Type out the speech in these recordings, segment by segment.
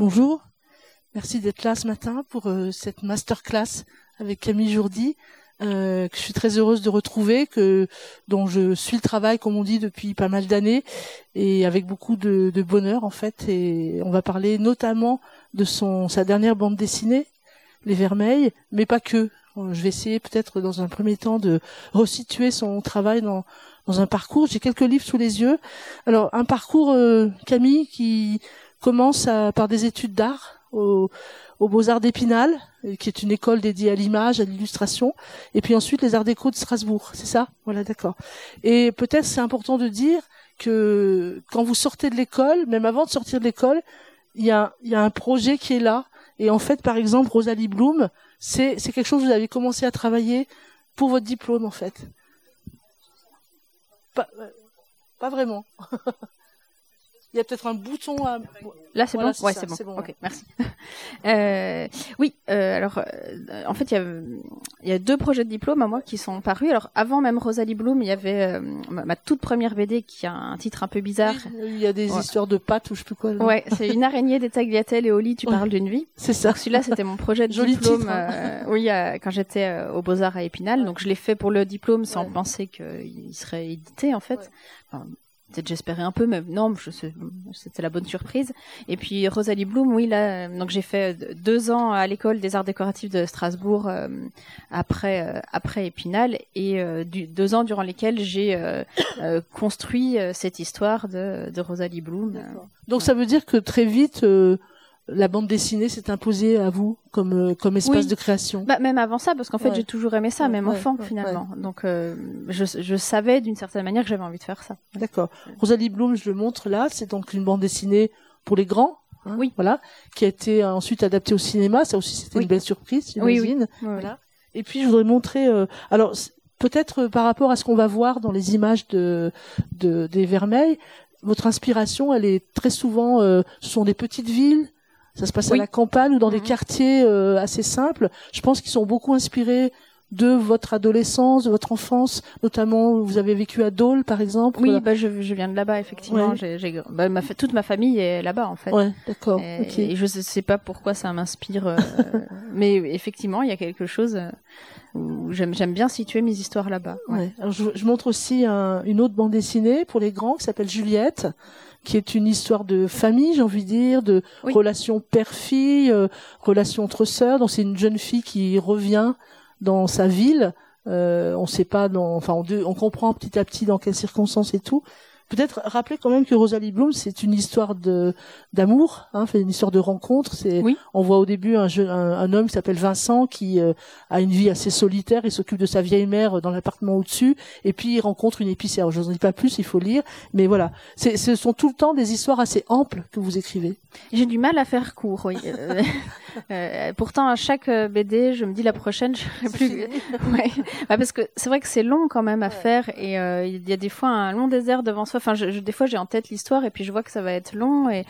Bonjour, merci d'être là ce matin pour euh, cette masterclass avec Camille Jourdi, euh, que je suis très heureuse de retrouver, dont je suis le travail, comme on dit, depuis pas mal d'années, et avec beaucoup de, bonheur en fait. Et on va parler notamment de son sa dernière bande dessinée, Les Vermeils, mais pas que. Je vais essayer peut-être dans un premier temps de resituer son travail dans un parcours. J'ai quelques livres sous les yeux. Alors un parcours euh, Camille qui commence par des études d'art au, Beaux-Arts d'Épinal, qui est une école dédiée à l'image, à l'illustration, et puis ensuite les Arts déco de Strasbourg, c'est ça? Voilà, d'accord. Et peut-être c'est important de dire que quand vous sortez de l'école, même avant de sortir de l'école, il y a, y a un projet qui est là. Et en fait, par exemple, Rosalie Bloom, c'est quelque chose que vous avez commencé à travailler pour votre diplôme, en fait. Pas, euh, pas vraiment. Il y a peut-être un bouton à... Là, c'est bon. Ouais, c'est bon. Ok, merci. euh, oui, euh, alors, euh, en fait, il y, a, il y a deux projets de diplôme à moi qui sont parus. Alors, avant même Rosalie Bloom, il y avait ma, toute première BD qui a un titre un peu bizarre. il y a des histoires de pattes ou je sais plus quoi. Ouais, c'est une araignée des tagliatelles et au lit, tu parles d'une vie. C'est ça. Celui-là, c'était mon projet de Joli diplôme. Titre, hein. oui, quand j'étais au Beaux-Arts à Épinal. Donc, je l'ai fait pour le diplôme sans penser qu'il serait édité, en fait. Enfin, peut-être j'espérais un peu, mais non, c'était la bonne surprise. Et puis Rosalie Bloom, oui, là, donc j'ai fait deux ans à l'école des arts décoratifs de Strasbourg euh, après euh, après Épinal et euh, deux ans durant lesquels j'ai construit cette histoire de, de Rosalie Bloom. Donc ça veut dire que très vite la bande dessinée s'est imposée à vous comme euh, comme espace de création. Bah, même avant ça, parce qu'en fait j'ai toujours aimé ça, même enfant finalement. Donc euh, je, je savais d'une certaine manière que j'avais envie de faire ça. D'accord. Rosalie Bloom, je le montre là, c'est donc une bande dessinée pour les grands. Hein, oui. Voilà, qui a été ensuite adaptée au cinéma. Ça aussi c'était une belle surprise, j'imagine. Oui, voilà. Et puis je voudrais montrer. Euh, alors peut-être par rapport à ce qu'on va voir dans les images de, de des Vermeils, votre inspiration, elle est très souvent, ce sont des petites villes, ça se passe à la campagne ou dans des mhm. quartiers euh, assez simples. Je pense qu'ils sont beaucoup inspirés de votre adolescence, de votre enfance, notamment vous avez vécu à Dole par exemple. Oui, bah je, je viens de là-bas effectivement. J'ai, bah, ma, toute ma famille est là-bas en fait. Ouais, d'accord. Et, et je sais pas pourquoi ça m'inspire, euh, mais effectivement il y a quelque chose euh, où j'aime, bien situer mes histoires là-bas. Ouais. Alors je, je, montre aussi un, une autre bande dessinée pour les grands qui s'appelle Juliette qui est une histoire de famille, j'ai envie de dire, de relation père-fille, euh, relation entre sœurs. Donc c'est une jeune fille qui revient dans sa ville. Euh, on sait pas, dans, enfin on, on comprend petit à petit dans quelles circonstances et tout. Peut-être rappeler quand même que Rosalie Bloom, c'est une histoire de d'amour, hein, une histoire de rencontre. C'est, on voit au début un, jeune, un, homme qui s'appelle Vincent qui euh, a une vie assez solitaire et s'occupe de sa vieille mère dans l'appartement au-dessus, et puis il rencontre une épicière. Je n'en dis pas plus, il faut lire, mais voilà, c'est, ce sont tout le temps des histoires assez amples que vous écrivez. J'ai du mal à faire court. Oui. Euh, euh, pourtant, à chaque BD, je me dis la prochaine, je serai plus. ouais. Bah, parce que c'est vrai que c'est long quand même à faire, et il y a des fois un long désert devant soi Enfin, je, des fois, j'ai en tête l'histoire et puis je vois que ça va être long et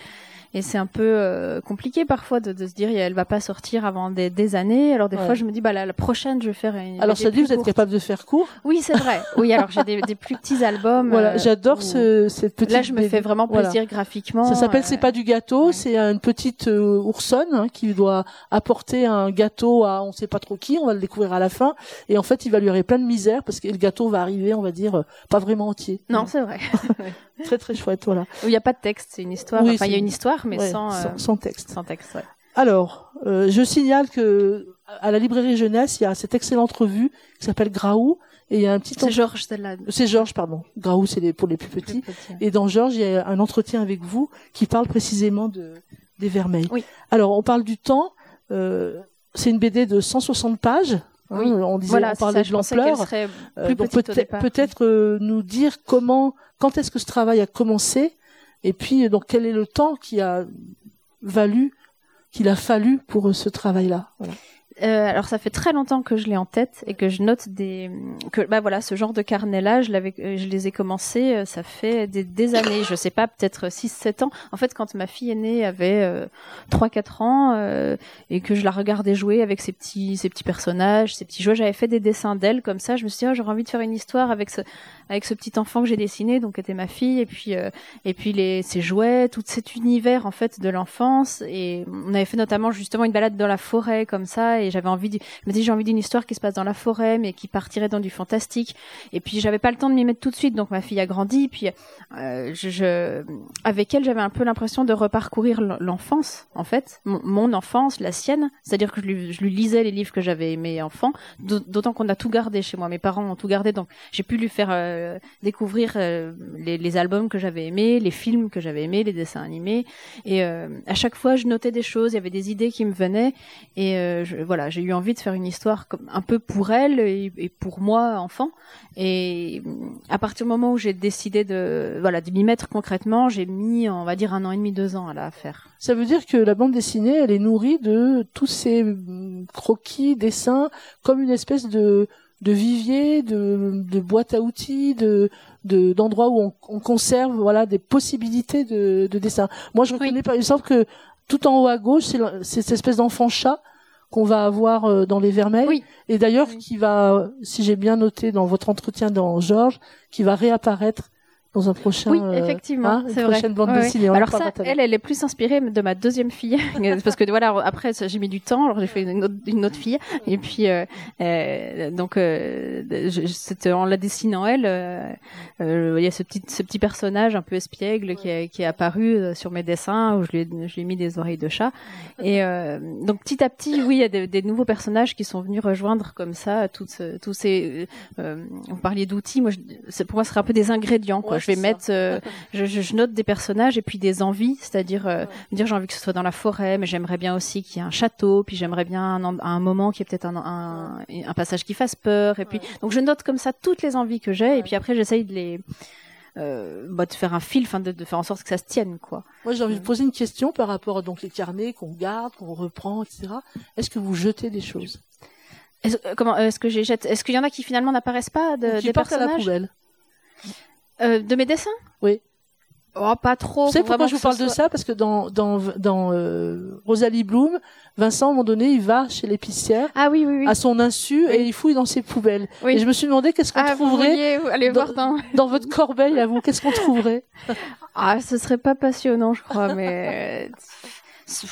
et c'est un peu euh, compliqué parfois de, de, se dire elle va pas sortir avant des, des années. Alors des fois je me dis bah la, la, prochaine je vais faire une alors ça dit vous êtes capable de faire court? Oui c'est vrai. Oui alors j'ai des, des, plus petits albums voilà euh, j'adore ce cette petite là je me fais vraiment plaisir graphiquement ça s'appelle c'est pas du gâteau. c'est une petite euh, oursonne hein, qui doit apporter un gâteau à on sait pas trop qui. On va le découvrir à la fin. Et en fait il va lui arriver plein de misère parce que le gâteau va arriver on va dire pas vraiment entier. Non c'est vrai très très chouette voilà. Il n'y a pas de texte c'est une histoire. Enfin il y a une histoire mais sans, euh, sans, texte. sans texte ouais. alors euh, je signale que à la librairie jeunesse il y a cette excellente revue qui s'appelle Graou et il y a un petit c'est Georges celle-là c'est Georges pardon. Graou c'est les, pour les plus petits, et dans Georges il y a un entretien avec vous qui parle précisément de des vermeils. Oui. alors on parle du temps euh, c'est une BD de 160 pages oui. on disait, on parlait de l'ampleur. Euh, peut-être peut-être euh, nous dire comment, quand est-ce que ce travail a commencé, et puis donc quel est le temps qui a valu, qu'il a fallu pour euh, ce travail-là. Voilà. Euh, alors ça fait très longtemps que je l'ai en tête et que je note des que bah voilà ce genre de carnet là je l'avais je les ai commencés euh, ça fait des, années je sais pas peut-être 6 7 ans. En fait quand ma fille aînée avait euh, 3 4 ans euh, et que je la regardais jouer avec ses petits ses petits personnages ses petits jouets j'avais fait des dessins d'elle comme ça. Je me suis dit oh, j'aurais envie de faire une histoire avec ce avec ce petit enfant que j'ai dessiné donc était ma fille et puis euh, et puis les ses jouets tout cet univers en fait de l'enfance. Et on avait fait notamment justement une balade dans la forêt comme ça et j'avais envie, je me dis j'ai envie d'une histoire qui se passe dans la forêt mais qui partirait dans du fantastique. Et puis j'avais pas le temps de m'y mettre tout de suite, donc ma fille a grandi. Puis euh, avec elle j'avais un peu l'impression de reparcourir l'enfance en fait, mon, enfance, la sienne. C'est-à-dire que je lui, lisais les livres que j'avais aimés enfant, d'autant qu'on a tout gardé chez moi. Mes parents ont tout gardé, donc j'ai pu lui faire euh, découvrir euh, les, albums que j'avais aimés, les films que j'avais aimés, les dessins animés. Et à chaque fois je notais des choses, il y avait des idées qui me venaient et voilà j'ai eu envie de faire une histoire comme, un peu pour elle et, et, pour moi enfant. Et à partir du moment où j'ai décidé de voilà de m'y mettre concrètement, j'ai mis on va dire un an et demi, deux ans à la faire. Ça veut dire que la bande dessinée, elle est nourrie de tous ces croquis, dessins, comme une espèce de de vivier, de, de boîte à outils, de d'endroits où on, on, conserve voilà des possibilités de, de dessin. Moi, je reconnais oui. par exemple que tout en haut à gauche, c'est cette espèce d'enfant chat qu'on va avoir euh, dans les vermeils. Oui. Et d'ailleurs, oui. qui va, si j'ai bien noté dans votre entretien dans Georges, qui va réapparaître dans un prochain oui effectivement hein, c'est vrai. bande ouais, dessinée ouais. alors ça elle elle est plus inspirée de ma deuxième fille parce que voilà après j'ai mis du temps alors j'ai fait une autre, une autre fille et puis euh, euh, donc euh, c'était en la dessinant elle euh, il y a ce petit ce petit personnage un peu espiègle qui est, qui est apparu sur mes dessins où je lui ai, je lui ai mis des oreilles de chat. Et donc petit à petit oui il y a des, des, nouveaux personnages qui sont venus rejoindre comme ça toutes tous ces vous parliez d'outils moi je, pour moi ce serait un peu des ingrédients quoi je vais mettre, euh, je, je, note des personnages et puis des envies, c'est-à-dire euh, me dire j'ai envie que ce soit dans la forêt, mais j'aimerais bien aussi qu'il y ait un château, puis j'aimerais bien un, un moment qui ait peut-être un, un, un, passage qui fasse peur, et puis donc je note comme ça toutes les envies que j'ai, et puis après j'essaye de les euh, bah, de faire un fil, enfin de, de, faire en sorte que ça se tienne, quoi. Moi, j'ai envie de poser une question par rapport à donc les carnets qu'on garde, qu'on reprend, etc. Est-ce que vous jetez des choses? Est-ce, comment Est-ce que j'ai jette Est-ce qu'il y en a qui finalement n'apparaissent pas de, qui des partent personnages à la poubelle? Euh, de mes dessins Oui. Oh, pas trop. Vous savez pourquoi je vous parle soit... de ça? Parce que dans dans dans euh, Rosalie Bloom, Vincent, à un moment donné, il va chez l'épicière ah, oui, oui, oui. à son insu oui. et il fouille dans ses poubelles. Oui. Et je me suis demandé qu'est-ce qu'on ah, trouverait vous aller dans, voir dans... dans votre corbeille à vous. Qu'est-ce qu'on trouverait? Ah, ce serait pas passionnant, je crois, mais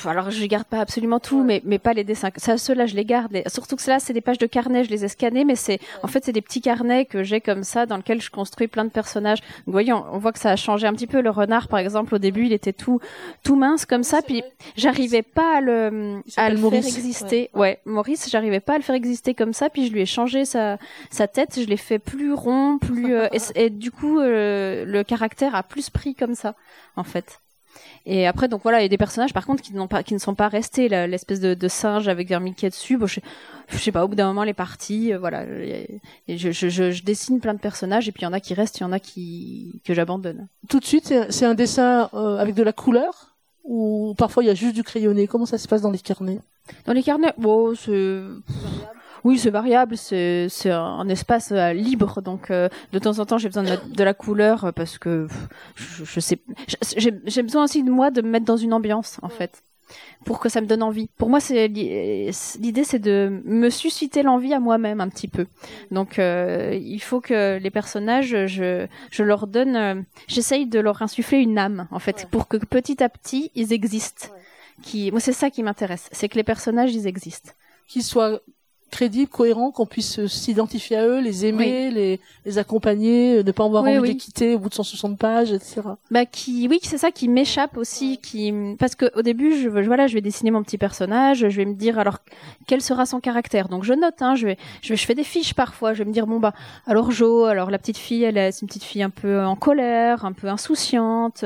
alors je garde pas absolument tout, mais mais pas les dessins. Ça, ceux-là, je les garde. Surtout que cela, c'est des pages de carnet, je les ai scannés, mais c'est en fait c'est des petits carnets que j'ai comme ça dans lesquels je construis plein de personnages. Vous voyez, on, on, voit que ça a changé un petit peu. Le renard, par exemple, au début, il était tout tout mince comme ça, puis j'arrivais pas à le à le Maurice. faire exister. Ouais, ouais Maurice, j'arrivais pas à le faire exister comme ça, puis je lui ai changé sa sa tête, je l'ai fait plus rond, plus euh, et, et, du coup euh, le caractère a plus pris comme ça en fait. Et après, donc voilà, il y a des personnages par contre qui n'ont pas, qui ne sont pas restés, l'espèce de, de, singe avec Mickey dessus. Bon, je, je sais pas, au bout d'un moment, les parties, euh, voilà, je, je, je, je, dessine plein de personnages et puis il y en a qui restent, il y en a qui que j'abandonne. Tout de suite, c'est un dessin euh, avec de la couleur ou parfois il y a juste du crayonné? Comment ça se passe dans les carnets? Dans les carnets, bon, c'est oui, c'est variable, c'est un espace euh, libre, donc euh, de temps en temps j'ai besoin de mettre de la couleur parce que je, je sais, j'ai besoin aussi de moi de me mettre dans une ambiance en fait pour que ça me donne envie. Pour moi, c'est l'idée, c'est de me susciter l'envie à moi-même un petit peu. Donc, euh, il faut que les personnages, je, je leur donne, euh, j'essaye de leur insuffler une âme en fait, pour que petit à petit ils existent. Qui, moi, c'est ça qui m'intéresse, c'est que les personnages ils existent. Qu'ils soient crédibles, cohérents, qu'on puisse s'identifier à eux, les aimer, oui. les, les accompagner, ne pas avoir oui, envie oui. de les quitter au bout de 160 pages, etc. Bah qui, oui, c'est ça qui m'échappe aussi, qui parce que au début, je voilà, je vais dessiner mon petit personnage, je vais me dire alors quel sera son caractère? Donc je note, hein, je vais, je vais, je fais des fiches parfois. Je vais me dire bon bah alors Jo, alors la petite fille, elle est, c'est une petite fille un peu en colère, un peu insouciante,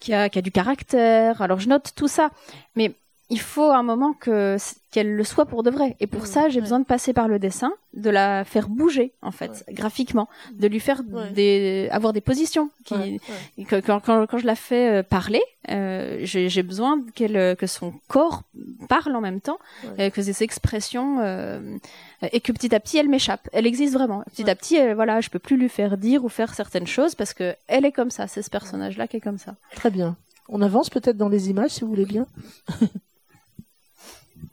qui a, qui a du caractère. Alors je note tout ça, mais il faut un moment que qu'elle le soit pour de vrai. Et pour ça, j'ai besoin de passer par le dessin, de la faire bouger en fait, graphiquement, de lui faire des avoir des positions. Qui, quand, quand, quand, je la fais euh, parler, euh, j'ai besoin qu'elle que son corps parle en même temps, euh, que ses expressions euh, et que petit à petit elle m'échappe. Elle existe vraiment. Petit à petit, voilà, je peux plus lui faire dire ou faire certaines choses parce que elle est comme ça. C'est ce personnage-là qui est comme ça. Très bien. On avance peut-être dans les images si vous voulez bien.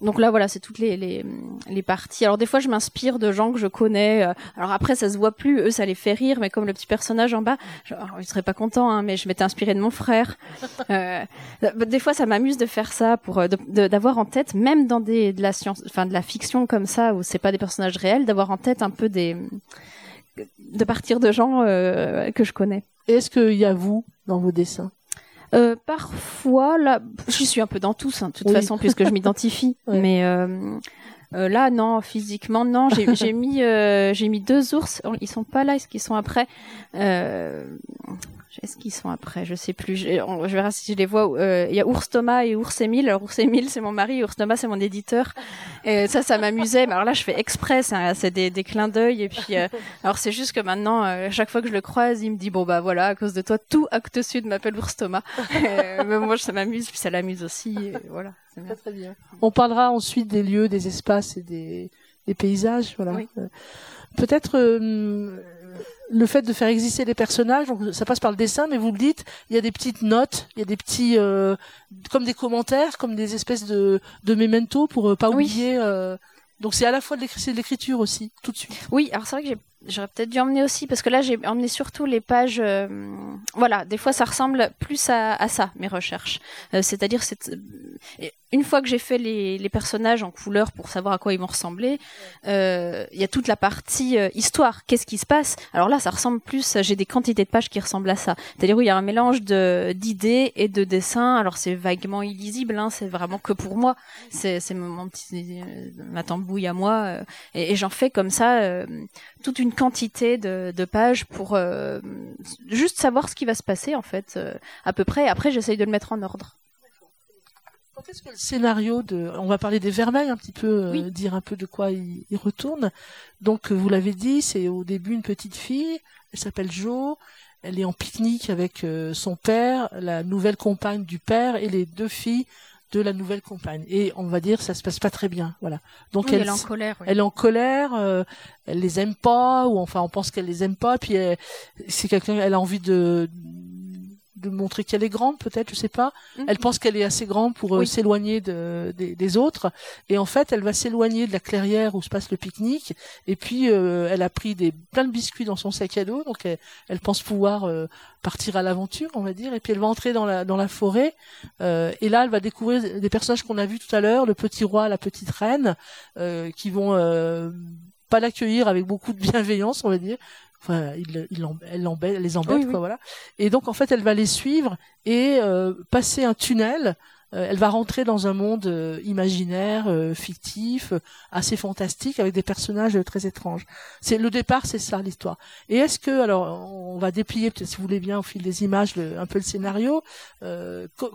donc là voilà c'est toutes les, les, les parties. Alors des fois je m'inspire de gens que je connais euh, alors après ça se voit plus eux ça les fait rire mais comme le petit personnage en bas je, alors, il serait pas content hein, mais je m'étais inspirée de mon frère. Euh, des fois ça m'amuse de faire ça pour euh, d'avoir en tête même dans des de la science enfin de la fiction comme ça où c'est pas des personnages réels d'avoir en tête un peu des de partir de gens euh, que je connais. Est-ce qu'il y a vous dans vos dessins? Euh, parfois, là, je suis un peu dans tous, hein, de toute façon, puisque je m'identifie. Mais euh, euh, là, non, physiquement, non. J'ai mis, euh, j'ai mis deux ours. Ils sont pas là. Est-ce qu'ils sont après? Euh, est-ce qu'ils sont après? Je sais plus. Je, on, je verrai si je les vois. Euh, il y a Ours Thomas et Ours Émile. Alors Ours Émile, c'est mon mari. Ours Thomas, c'est mon éditeur. Et ça, ça m'amusait. Mais alors là, je fais exprès. C'est des, des clins d'œil. Et puis, euh, alors c'est juste que maintenant, euh, chaque fois que je le croise, il me dit bon bah voilà, à cause de toi, tout Acte Sud m'appelle Ours Thomas. mais moi, ça m'amuse. Puis ça l'amuse aussi. Et voilà. Très, très bien. On parlera ensuite des lieux, des espaces et des, des paysages. Voilà. Oui. Peut-être le fait de faire exister les personnages, donc ça passe par le dessin, mais vous le dites, il y a des petites notes, il y a des petits, euh, comme des commentaires, comme des espèces de, de mémentos pour euh, pas oublier. Euh, donc c'est à la fois de l'écriture aussi, tout de suite. Oui, alors c'est vrai que j'ai J'aurais peut-être dû emmener aussi, parce que là, j'ai emmené surtout les pages. Euh, voilà, des fois, ça ressemble plus à, ça, mes recherches. Euh, c'est-à-dire, c'est une fois que j'ai fait les, personnages en couleur pour savoir à quoi ils vont ressembler, euh, il y a toute la partie histoire. Qu'est-ce qui se passe? Alors là, ça ressemble plus. J'ai des quantités de pages qui ressemblent à ça. C'est-à-dire où il y a un mélange d'idées et de dessins. Alors c'est vaguement illisible. Hein, c'est vraiment que pour moi. C'est ma tambouille à moi, et j'en fais comme ça toute une quantité de, de pages pour euh, juste savoir ce qui va se passer en fait euh, à peu près. Après, j'essaye de le mettre en ordre. Quand est-ce que le scénario de, on va parler des vermeils un petit peu, euh, dire un peu de quoi il, il retourne. Donc vous l'avez dit, c'est au début une petite fille, elle s'appelle Jo, elle est en pique-nique avec son père, la nouvelle compagne du père et les deux filles de la nouvelle compagne. Et on va dire, ça se passe pas très bien, voilà. Donc elle, est en colère. Elle est en colère, euh, elle les aime pas, ou enfin on pense qu'elle les aime pas. Puis c'est quelqu'un, elle a envie de de montrer qu'elle est grande, peut-être, je sais pas. Mhm. Elle pense qu'elle est assez grande pour euh, s'éloigner de, des, autres, et en fait, elle va s'éloigner de la clairière où se passe le pique-nique. Et puis, euh, elle a pris des plein de biscuits dans son sac à dos, donc elle, pense pouvoir euh, partir à l'aventure, on va dire. Et puis, elle va entrer dans la dans la forêt, et là, elle va découvrir des personnages qu'on a vus tout à l'heure, le petit roi, la petite reine, qui vont pas l'accueillir avec beaucoup de bienveillance, on va dire, enfin il, il elle les embête quoi voilà. Et donc en fait elle va les suivre et euh, passer un tunnel euh, elle va rentrer dans un monde euh, imaginaire fictif assez fantastique avec des personnages très étranges. C'est le départ c'est ça l'histoire. Et est-ce que alors on va déplier peut-être si vous voulez bien au fil des images un peu le scénario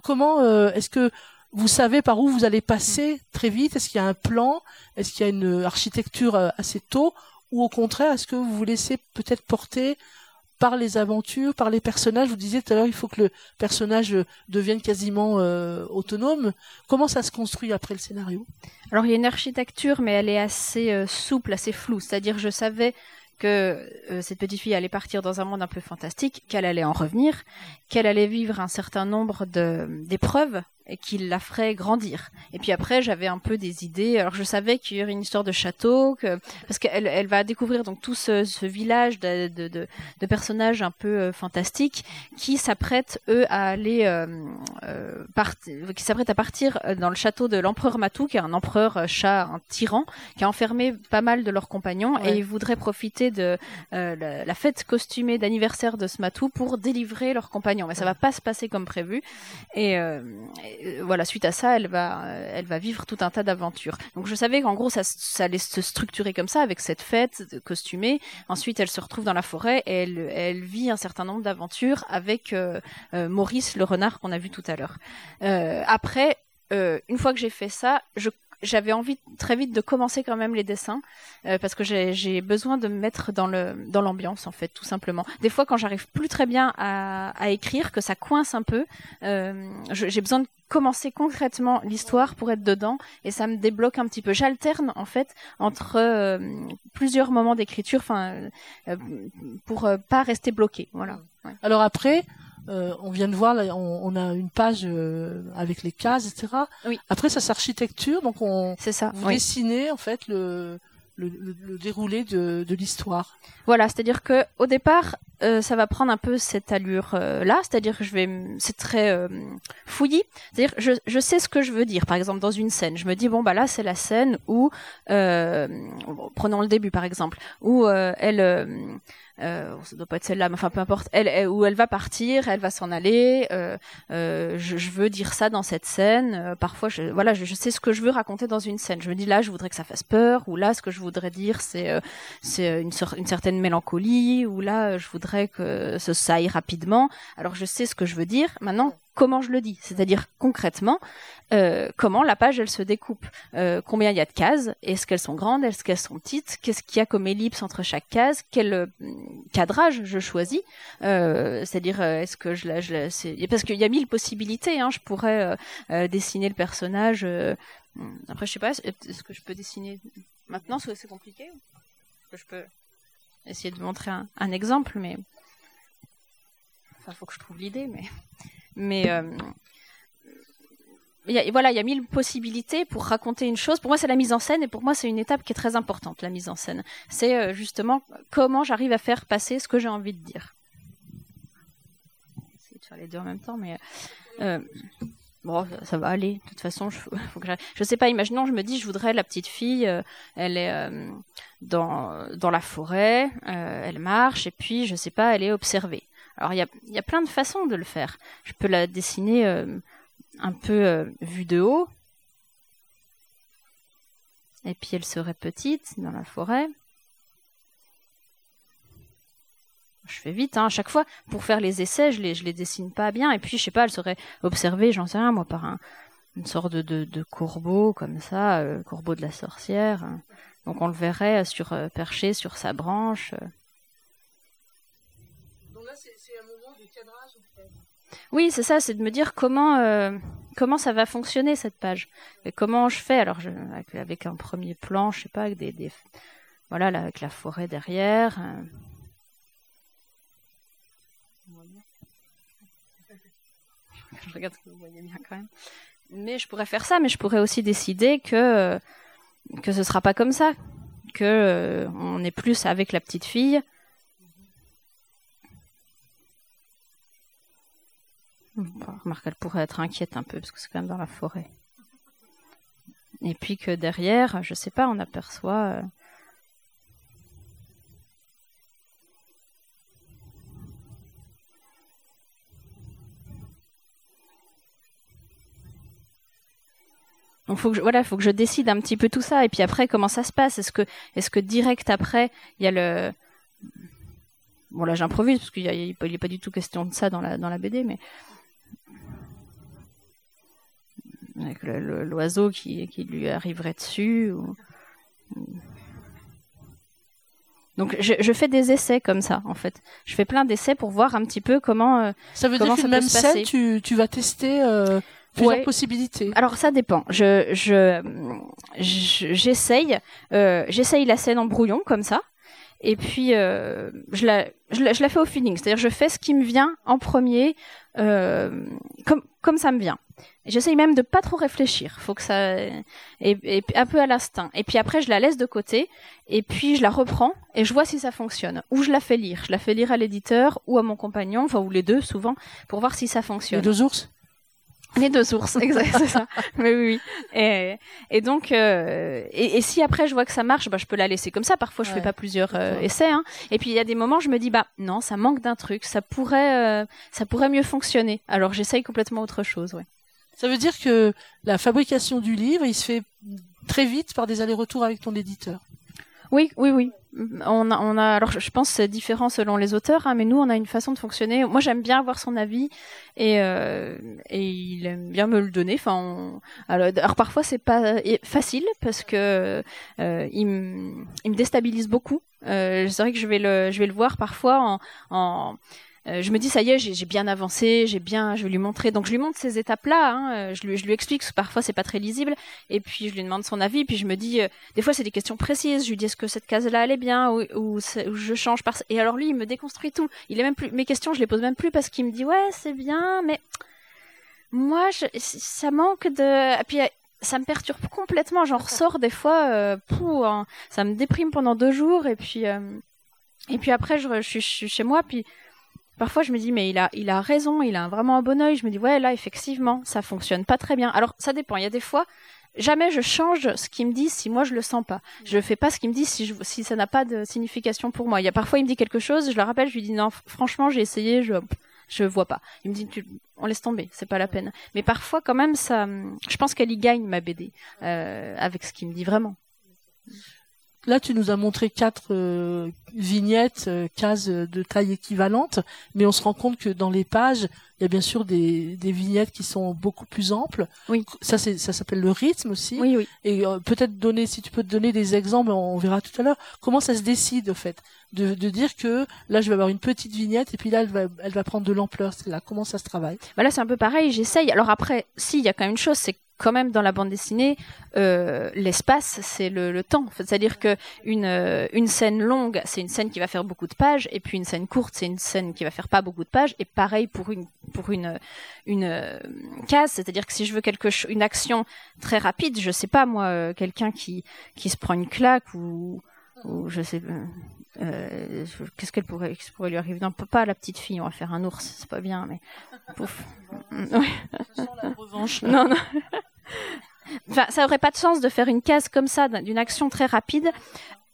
comment est-ce que vous savez par où vous allez passer très vite? Est-ce qu'il y a un plan? Est-ce qu'il y a une architecture assez tôt? Ou au contraire, est-ce que vous vous laissez peut-être porter par les aventures, par les personnages? Vous disiez tout à l'heure, il faut que le personnage devienne quasiment euh, autonome. Comment ça se construit après le scénario? Alors il y a une architecture, mais elle est assez euh, souple, assez floue. C'est-à-dire, je savais que euh, cette petite fille allait partir dans un monde un peu fantastique, qu'elle allait en revenir, qu'elle allait vivre un certain nombre d'épreuves et qu'il la ferait grandir. Et puis après, j'avais un peu des idées. Alors je savais qu'il y aurait une histoire de château, que, parce qu'elle elle va découvrir donc tout ce, ce village de, de, de, de, personnages un peu euh, fantastiques qui s'apprêtent eux à aller, euh, euh qui s'apprêtent à partir euh, dans le château de l'empereur Matou, qui est un empereur chat, un tyran, qui a enfermé pas mal de leurs compagnons et ils voudraient profiter de la, la, fête costumée d'anniversaire de ce Matou pour délivrer leurs compagnons. Mais ça va pas se passer comme prévu et euh, voilà, suite à ça, elle va, euh, elle va vivre tout un tas d'aventures. Donc je savais qu'en gros, ça, ça allait se structurer comme ça, avec cette fête costumée. Ensuite, elle se retrouve dans la forêt et elle, elle vit un certain nombre d'aventures avec euh, Maurice le renard qu'on a vu tout à l'heure. après, euh, une fois que j'ai fait ça, je j'avais envie très vite de commencer quand même les dessins euh, parce que j'ai besoin de me mettre dans le dans l'ambiance en fait tout simplement. Des fois quand j'arrive plus très bien à, écrire, que ça coince un peu, euh, j'ai besoin de commencer concrètement l'histoire pour être dedans et ça me débloque un petit peu. J'alterne en fait entre euh, plusieurs moments d'écriture, enfin pour pas rester bloqué. Voilà. Alors après, euh, on vient de voir, on, a une page euh, avec les cases, etc. Oui. Après, ça s'architecture, donc on c'est ça. Vous dessinez en fait le le, le, déroulé de, de l'histoire. Voilà, c'est-à-dire que au départ, euh, ça va prendre un peu cette allure euh, là, c'est-à-dire que je vais, c'est très euh, fouillis, c'est-à-dire je, je sais ce que je veux dire. Par exemple, dans une scène, je me dis bon bah là c'est la scène où, prenons le début par exemple, où elle euh, ça doit pas être celle-là, mais enfin peu importe, elle, où elle va partir, elle va s'en aller. Euh, euh, je, je, veux dire ça dans cette scène. Euh, parfois, je, voilà, je, je, sais ce que je veux raconter dans une scène. Je me dis là, je voudrais que ça fasse peur, ou là, ce que je voudrais dire, c'est euh, c'est une, une, certaine mélancolie, ou là, je voudrais que ça aille rapidement. Alors, je sais ce que je veux dire. Maintenant, comment je le dis, c'est-à-dire concrètement euh, comment la page elle se découpe, euh, combien il y a de cases, est-ce qu'elles sont grandes, est-ce qu'elles sont petites, qu'est-ce qu'il y a comme ellipse entre chaque case, quel euh, cadrage je choisis, c'est-à-dire est-ce que je la, parce qu'il y a mille possibilités, hein, je pourrais dessiner le personnage. après je sais pas, est-ce que je peux dessiner maintenant, c'est compliqué, je peux essayer de montrer un, un exemple, mais enfin faut que je trouve l'idée, mais mais euh, y a, voilà, il y a mille possibilités pour raconter une chose. Pour moi, c'est la mise en scène, et pour moi, c'est une étape qui est très importante, la mise en scène. C'est euh, justement comment j'arrive à faire passer ce que j'ai envie de dire. Essayer de faire les deux en même temps, mais euh, bon, ça va aller. De toute façon, je, faut que je sais pas. Imaginons, je me dis, je voudrais la petite fille. Elle est dans dans la forêt, elle marche, et puis je sais pas, elle est observée. Alors il y a, plein de façons de le faire. Je peux la dessiner euh, un peu euh, vue de haut. Et puis elle serait petite dans la forêt. Je fais vite, hein. à chaque fois, pour faire les essais, je les, les dessine pas bien. Et puis, je sais pas, elle serait observée, j'en sais rien, moi, par un, une sorte de, de, corbeau, comme ça, euh, corbeau de la sorcière. Donc, on le verrait sur, perché sur sa branche. Oui, c'est ça, c'est de me dire comment euh, comment ça va fonctionner cette page, et comment je fais? Alors, je, avec, avec, un premier plan, je sais pas, avec des, voilà, là, avec la forêt derrière. Euh. Je regarde que vous voyez bien quand même. Mais je pourrais faire ça, mais je pourrais aussi décider que que ce sera pas comme ça, que euh, on est plus avec la petite fille Remarque, elle pourrait être inquiète un peu parce que c'est quand même dans la forêt. Et puis que derrière, je sais pas, on aperçoit. Euh, Donc faut que je, voilà, faut que je décide un petit peu tout ça et puis après comment ça se passe? Est-ce que est-ce que direct après il y a le bon là j'improvise parce qu'il a, pas du tout question de ça dans la dans la BD mais avec l'oiseau qui, qui lui arriverait dessus. Ou... Donc je, je, fais des essais comme ça en fait. Je fais plein d'essais pour voir un petit peu comment euh, ça veut dire qu'une même scène tu, tu vas tester euh, plusieurs ouais. possibilités. Alors ça dépend. Je je j'essaye euh, j'essaye la scène en brouillon comme ça et puis euh, je la je la, je la fais au feeling. C'est-à-dire je fais ce qui me vient en premier euh, comme comme ça me vient. J'essaye même de pas trop réfléchir. Faut que ça et, et, un peu à l'instinct. Et puis après, je la laisse de côté. Et puis je la reprends et je vois si ça fonctionne. Ou je la fais lire. Je la fais lire à l'éditeur ou à mon compagnon, enfin ou les deux souvent, pour voir si ça fonctionne. Les deux ours? Les deux ours, exact, c'est ça. Mais oui, oui. Et, et donc, euh, et, et, si après je vois que ça marche, bah je peux la laisser comme ça. Parfois, je ouais. fais pas plusieurs euh, essais. Hein. Et puis il y a des moments, je me dis bah non, ça manque d'un truc. Ça pourrait, euh, ça pourrait mieux fonctionner. Alors j'essaye complètement autre chose, ouais. Ça veut dire que la fabrication du livre, il se fait très vite par des allers-retours avec ton éditeur. Oui, oui, oui. On a, on a, alors je pense que c'est différent selon les auteurs, hein, mais nous on a une façon de fonctionner. Moi j'aime bien avoir son avis et, euh, et il aime bien me le donner. Enfin, alors, alors, parfois c'est pas facile parce que euh, il, me, il me déstabilise beaucoup. Euh, c'est vrai que je vais le, je vais le voir parfois en, en euh, je me dis ça y est, j'ai bien avancé, j'ai bien, je vais lui montrer. Donc je lui montre ces étapes-là, hein, euh, je, lui, je lui explique que parfois c'est pas très lisible, et puis je lui demande son avis, puis je me dis, euh, des fois c'est des questions précises, je lui dis est-ce que cette case-là elle est bien? Ou, ou, je change par. Et alors lui il me déconstruit tout. Il est même plus mes questions, je les pose même plus parce qu'il me dit ouais c'est bien, mais moi je, ça manque de. Et puis ça me perturbe complètement. J'en ressors des fois, euh, hein, ça me déprime pendant deux jours, et puis et puis après je, je, je suis chez moi, puis Parfois, je me dis, mais il a, il a raison, il a vraiment un bon oeil. Je me dis, ouais, là, effectivement, ça fonctionne pas très bien. Alors, ça dépend. Il y a des fois, jamais je change ce qu'il me dit si moi je le sens pas. Je fais pas ce qu'il me dit si, je, si ça n'a pas de signification pour moi. Il y a parfois, il me dit quelque chose, je le rappelle, je lui dis, non, franchement, j'ai essayé, je, je vois pas. Il me dit, on laisse tomber, c'est pas la peine. Mais parfois, quand même, ça, je pense qu'elle y gagne ma BD, euh, avec ce qu'il me dit vraiment. Là, tu nous as montré quatre euh, vignettes, euh, cases de taille équivalente, mais on se rend compte que dans les pages, il y a bien sûr des, des vignettes qui sont beaucoup plus amples. Oui. Ça, c'est, ça s'appelle le rythme aussi. Oui, oui. Et euh, peut-être donner, si tu peux te donner des exemples, on verra tout à l'heure, comment ça se décide, au fait, de, de dire que là, je vais avoir une petite vignette et puis là, elle va, elle va prendre de l'ampleur. C'est là, comment ça se travaille? Bah Là, c'est un peu pareil. J'essaye. Alors après, si, il y a quand même une chose, c'est quand même dans la bande dessinée, euh, l'espace, c'est le, temps. C'est-à-dire que une, euh, une scène longue, c'est une scène qui va faire beaucoup de pages, et puis une scène courte, c'est une scène qui va faire pas beaucoup de pages. Et pareil pour une euh, case, c'est-à-dire que si je veux quelque une action très rapide, je sais pas moi, quelqu'un qui qui se prend une claque ou ou je sais euh, qu'est-ce qu'elle pourrait, qu pourrait lui arriver? Non, pas la petite fille, on va faire un ours, c'est pas bien, mais pouf. Ouais. La revanche. non, non. enfin, ça aurait pas de sens de faire une case comme ça d'une action très rapide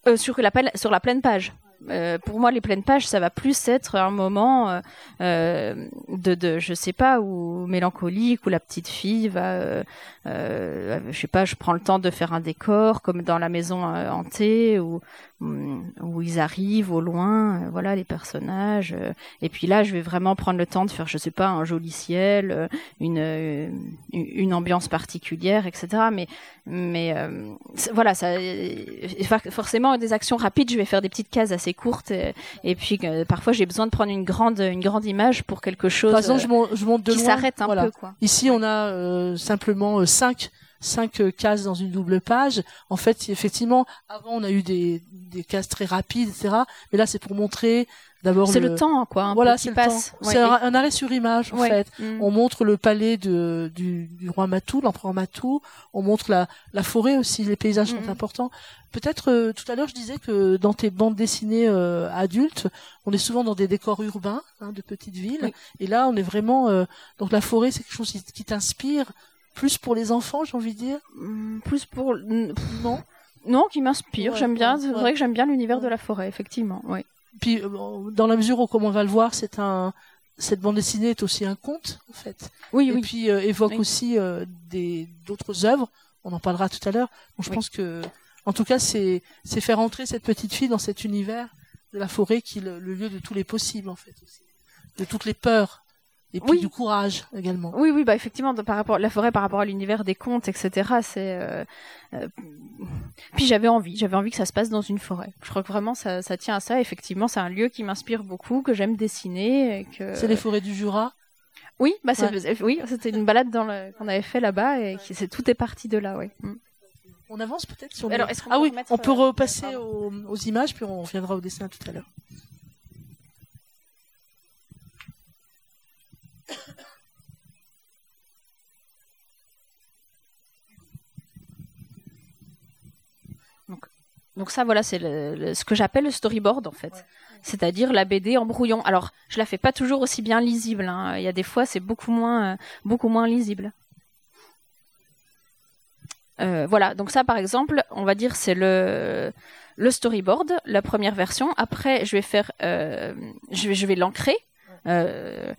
euh, sur la sur la pleine page. Euh, pour moi, les pleines pages, ça va plus être un moment euh, euh, de, de, je sais pas, ou mélancolique, où la petite fille va, euh, je sais pas, je prends le temps de faire un décor, comme dans la maison hantée, où, où ils arrivent au loin, voilà les personnages. et puis là, je vais vraiment prendre le temps de faire, je sais pas, un joli ciel, une, ambiance particulière, etc. Mais, mais voilà, forcément, des actions rapides, je vais faire des petites cases assez courte et, puis euh, parfois j'ai besoin de prendre une grande une grande image pour quelque chose Par exemple, je, je monte de qui s'arrête un voilà. peu quoi. Ici, on a euh, simplement euh, cinq cinq cases dans une double page. En fait, effectivement, avant on a eu des, des cases très rapides, etc. Mais là, c'est pour montrer d'abord c'est le... temps quoi un voilà c'est le passe. Temps c'est un, un, arrêt sur image en ouais. fait. Mm. on montre le palais de du, du roi Matou l'empereur Matou. On montre la la forêt aussi les paysages mm. sont importants. Peut-être euh, tout à l'heure je disais que dans tes bandes dessinées euh, adultes on est souvent dans des décors urbains hein, de petites villes. Oui. et là on est vraiment euh, donc la forêt c'est quelque chose qui, qui t'inspire plus pour les enfants j'ai envie de dire? Mm, plus pour non? Non qui m'inspire. Ouais, j'aime bien c'est vrai que j'aime bien l'univers de la forêt effectivement oui puis dans la mesure où comme on va le voir c'est un cette bande dessinée est aussi un conte en fait. Oui et oui. puis euh, évoque oui. aussi euh, des d'autres œuvres. On en parlera tout à l'heure. Donc je oui. pense que en tout cas c'est c'est faire entrer cette petite fille dans cet univers de la forêt qui est le, le lieu de tous les possibles en fait aussi. De toutes les peurs et puis oui. du courage également. Oui, oui, bah effectivement, par rapport la forêt, par rapport à l'univers des contes, etc. C'est. Euh, euh, puis j'avais envie, j'avais envie que ça se passe dans une forêt. Je crois que vraiment ça, ça tient à ça. Effectivement, c'est un lieu qui m'inspire beaucoup, que j'aime dessiner. Que... C'est les forêts du Jura? Oui, bah ouais. oui, c'était une balade dans le, qu'on avait fait là-bas et qui, c'est tout est parti de là, oui. Mm. On avance peut-être sur. Alors, les... est-ce qu'on ah peut oui, on peut euh, repasser aux, aux images puis on reviendra au dessin tout à l'heure. Donc, donc ça, voilà, c'est ce que j'appelle le storyboard en fait. Ouais. C'est-à-dire la BD en brouillon. Alors, je la fais pas toujours aussi bien lisible. Hein. Il y a des fois, c'est beaucoup moins, euh, beaucoup moins lisible. Euh, voilà. Donc ça, par exemple, on va dire c'est le le storyboard, la première version. Après, je vais faire, euh, je vais, je vais l'ancrer. Euh,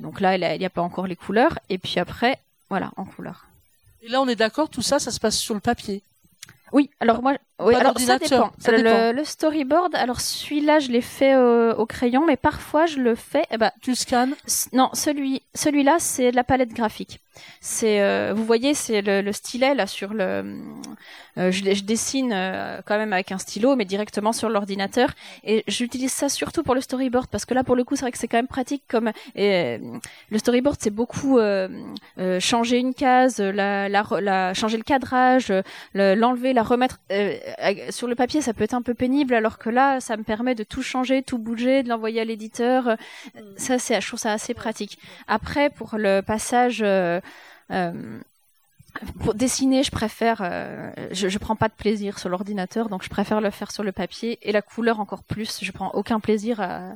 donc là, il n'y a, a, pas encore les couleurs. Et puis après, voilà, en couleur. Et là, on est d'accord, tout ça, ça se passe sur le papier. Oui, alors moi, oui, alors ça dépend. Le, storyboard, alors celui-là, je l'ai fait au crayon, mais parfois je le fais. Eh ben, tu scannes? Non, celui, celui-là, c'est de la palette graphique. C'est, euh, vous voyez, c'est le, le, stylet là sur le. Euh, je, je, dessine euh, quand même avec un stylo, mais directement sur l'ordinateur. Et j'utilise ça surtout pour le storyboard parce que là, pour le coup, c'est vrai que c'est quand même pratique. Comme et, le storyboard, c'est beaucoup changer une case, la, la, la, changer le cadrage, l'enlever, la remettre sur le papier. Ça peut être un peu pénible, alors que là, ça me permet de tout changer, tout bouger, de l'envoyer à l'éditeur. Ça, c'est, je trouve ça assez pratique. Après, pour le passage euh, pour dessiner, je préfère, euh, je, je prends pas de plaisir sur l'ordinateur, donc je préfère le faire sur le papier et la couleur encore plus. Je prends aucun plaisir à,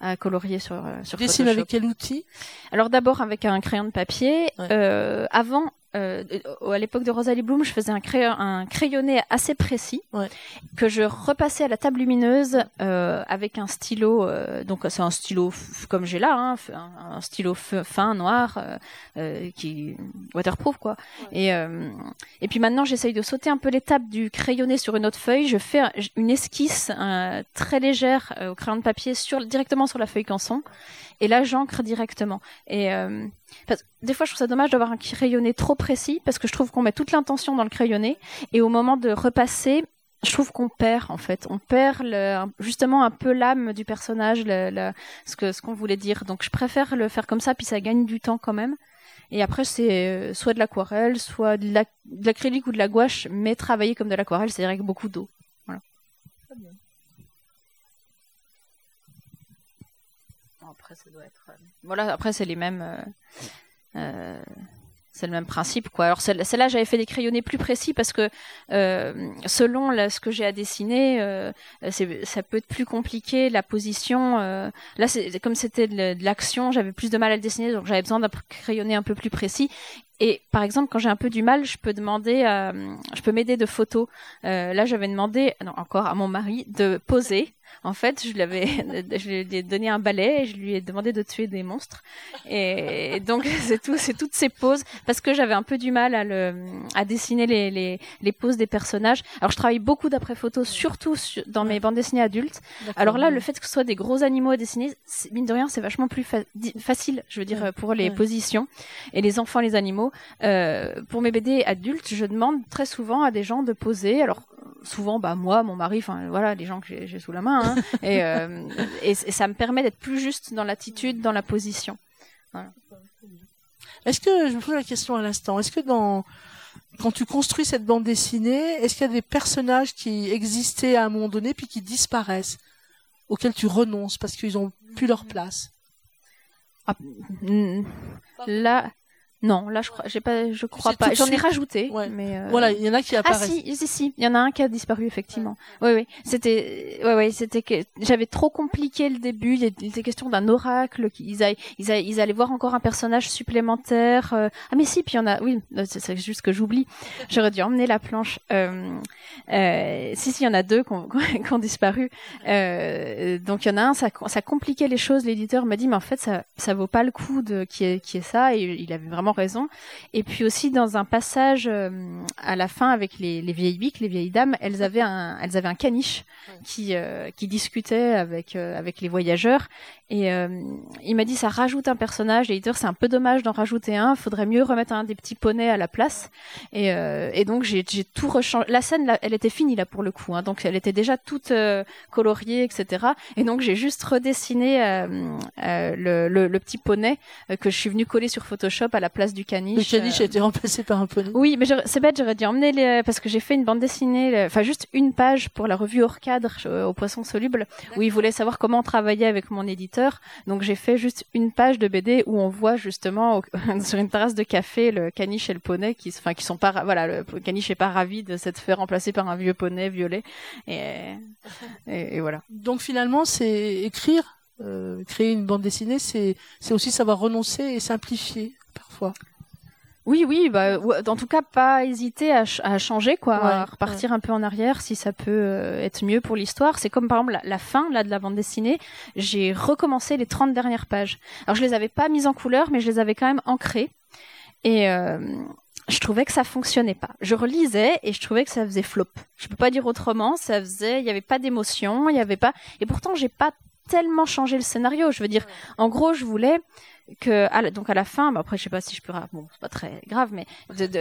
à colorier sur euh, sur Dessine avec quel outil? Alors d'abord avec un crayon de papier. Euh, avant, euh, à l'époque de Rosalie Bloom, je faisais un, crayon, un crayonné assez précis ouais. que je repassais à la table lumineuse euh, avec un stylo. Euh, donc c'est un stylo comme j'ai là, hein, un, un, stylo fin noir qui waterproof quoi. Ouais. Et et puis maintenant j'essaye de sauter un peu l'étape du crayonné sur une autre feuille. Je fais une esquisse très légère au crayon de papier sur directement sur la feuille canson. Et là, j'encre directement. Et euh, des fois, je trouve ça dommage d'avoir un crayonné trop précis parce que je trouve qu'on met toute l'intention dans le crayonné et au moment de repasser, je trouve qu'on perd en fait, on perd le, justement un peu l'âme du personnage, ce que ce qu'on voulait dire. Donc je préfère le faire comme ça, puis ça gagne du temps quand même. Et après c'est euh, soit de l'aquarelle, soit de l'acrylique ou de la gouache, mais travailler comme de l'aquarelle, c'est avec beaucoup d'eau. Voilà. Très bien. Après. Euh, voilà, après, c'est les mêmes. Euh, euh, c'est le même principe quoi. Alors celle-là j'avais fait des crayonnés plus précis parce que selon ce que j'ai à dessiner, ça peut être plus compliqué la position. Là comme c'était de l'action, j'avais plus de mal à le dessiner donc j'avais besoin d'un crayonné un peu plus précis. Et par exemple, quand j'ai un peu du mal, je peux demander, je peux m'aider de photos. là, j'avais demandé, non, encore à mon mari, de poser en fait, je lui avais, je lui ai donné un balai et je lui ai demandé de tuer des monstres. Et donc, c'est tout, c'est toutes ces poses parce que j'avais un peu du mal à le, à dessiner les, les, les poses des personnages. Alors, je travaille beaucoup d'après photos, surtout dans mes bandes dessinées adultes. Alors là, le fait que ce soit des gros animaux à dessiner, mine de rien, c'est vachement plus facile, je veux dire, pour les positions et les enfants, les animaux. Euh, pour mes BD adultes, je demande très souvent à des gens de poser. Alors, souvent, bah moi, mon mari, enfin voilà, les gens que j'ai sous la main, hein, et, euh, et, et, ça me permet d'être plus juste dans l'attitude, dans la position. Voilà. Est-ce que je me pose la question à l'instant Est-ce que dans quand tu construis cette bande dessinée, est-ce qu'il y a des personnages qui existaient à un moment donné puis qui disparaissent, auxquels tu renonces parce qu'ils ont plus leur place? Ah, Là, non, là je crois, j'ai pas, je crois pas. J'en ai rajouté, ouais. mais euh... voilà, il y en a qui apparaissent. Ah si, si, si, il y en a un qui a disparu effectivement. Oui, oui, c'était, ouais, ouais, c'était que j'avais trop compliqué le début. Il était question d'un oracle. Ils allaient, ils, allaient, ils allaient voir encore un personnage supplémentaire. Euh... Ah mais si, puis il y en a. Oui, c'est juste que j'oublie. J'aurais dû emmener la planche. Euh... Euh... Si, si, il y en a deux qui ont, qui ont disparu. Euh... Donc il y en a un, ça, ça compliquait les choses. L'éditeur m'a dit, mais en fait, ça, ça vaut pas le coup de qui est, qui est ça. Et il avait vraiment raison. Et puis aussi dans un passage euh, à la fin avec les, les vieilles biques, les vieilles dames, elles avaient un, elles avaient un caniche qui euh, qui discutait avec euh, avec les voyageurs. Et il m'a dit ça rajoute un personnage. L'éditeur c'est un peu dommage d'en rajouter un. Faudrait mieux remettre un des petits poneys à la place. Et, et donc j'ai j'ai tout rechangé. La scène là, elle était finie là pour le coup. Hein, donc elle était déjà toute coloriée, etc. Et donc j'ai juste redessiné le, le, le, petit poney que je suis venue coller sur Photoshop à la place du caniche. Le caniche a été remplacé par un poney. Oui, mais c'est bête, j'aurais dû emmener les, parce que j'ai fait une bande dessinée, enfin juste une page pour la revue hors cadre euh, au poisson soluble, où il voulait savoir comment travailler avec mon éditeur. Donc j'ai fait juste une page de BD où on voit justement sur une terrasse de café le caniche et le poney qui, enfin qui sont pas, voilà, le caniche est pas ravi de s'être fait remplacer par un vieux poney violet. Et, et, et voilà. Donc finalement, c'est écrire euh, créer une bande dessinée, c'est c'est aussi savoir renoncer et simplifier parfois. Oui, oui, bah, en tout cas, pas hésiter à, ch à changer, quoi, ouais, à repartir ouais. un peu en arrière si ça peut euh, être mieux pour l'histoire. C'est comme par exemple la, la, fin là de la bande dessinée. J'ai recommencé les 30 dernières pages. Alors je les avais pas mises en couleur, mais je les avais quand même ancrées. Et euh, je trouvais que ça fonctionnait pas. Je relisais et je trouvais que ça faisait flop. Je peux pas dire autrement, ça faisait, il y avait pas d'émotion, il y avait pas, et pourtant j'ai pas tellement changé le scénario. Je veux dire, en gros, je voulais que à donc à la fin bah après je sais pas si je peux bon c'est pas très grave mais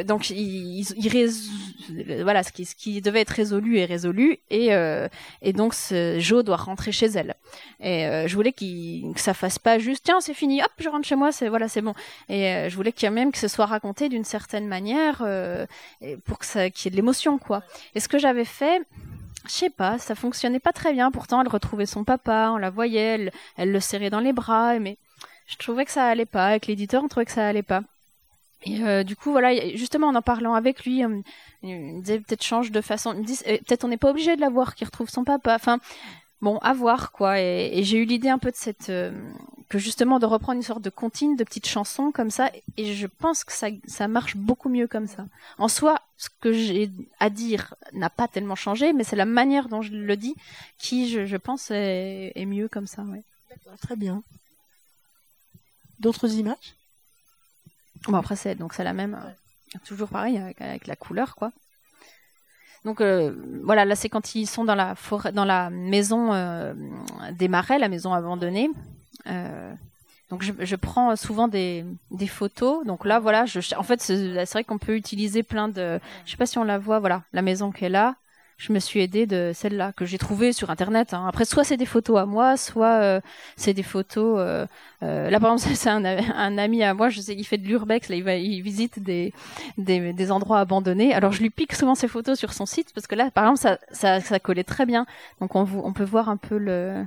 donc il, il, voilà ce qui ce qui devait être résolu est résolu et euh, et donc ce, Jo doit rentrer chez elle. Et euh, je voulais qu'il que ça fasse pas juste tiens c'est fini hop je rentre chez moi c'est voilà c'est bon. Et euh, je voulais qu'il y ait même que ce soit raconté d'une certaine manière pour que ça qu'il y ait de l'émotion quoi. Et ce que j'avais fait je sais pas, ça fonctionnait pas très bien. Pourtant, elle retrouvait son papa, on la voyait, elle, le serrait dans les bras, mais je trouvais que ça allait pas. Avec l'éditeur, on trouvait que ça allait pas. Et euh, du coup, voilà, justement, en en parlant avec lui, il me disait peut-être change de façon. Euh, peut-être on n'est pas obligé de la voir qu'il retrouve son papa. Enfin, bon, à voir quoi. Et, j'ai eu l'idée un peu de cette euh, que justement de reprendre une sorte de comptine de petites chansons comme ça. Et je pense que ça, ça marche beaucoup mieux comme ça. En soi, ce que j'ai à dire n'a pas tellement changé, mais c'est la manière dont je le dis qui, je, je pense, est, est mieux comme ça. Ouais. Très bien. D'autres images? Bon après c'est donc c'est la même, toujours pareil avec, la couleur quoi. Donc euh, voilà, là c'est quand ils sont dans la maison euh, des marais, la maison abandonnée. donc je, prends souvent des, des photos. Donc là voilà, je, en fait c'est vrai qu'on peut utiliser plein de, je sais pas si on la voit, voilà, la maison qui est là je me suis aidée de celle-là que j'ai trouvée sur internet. Hein. Après, soit c'est des photos à moi, soit euh, c'est des photos. Euh, euh, là, par exemple, c'est un, un, ami à moi. Je sais, il fait de l'urbex. Là, il va, il visite des, des, des endroits abandonnés. Alors, je lui pique souvent ces photos sur son site parce que là, par exemple, ça, ça, ça collait très bien. Donc, on, on peut voir un peu le.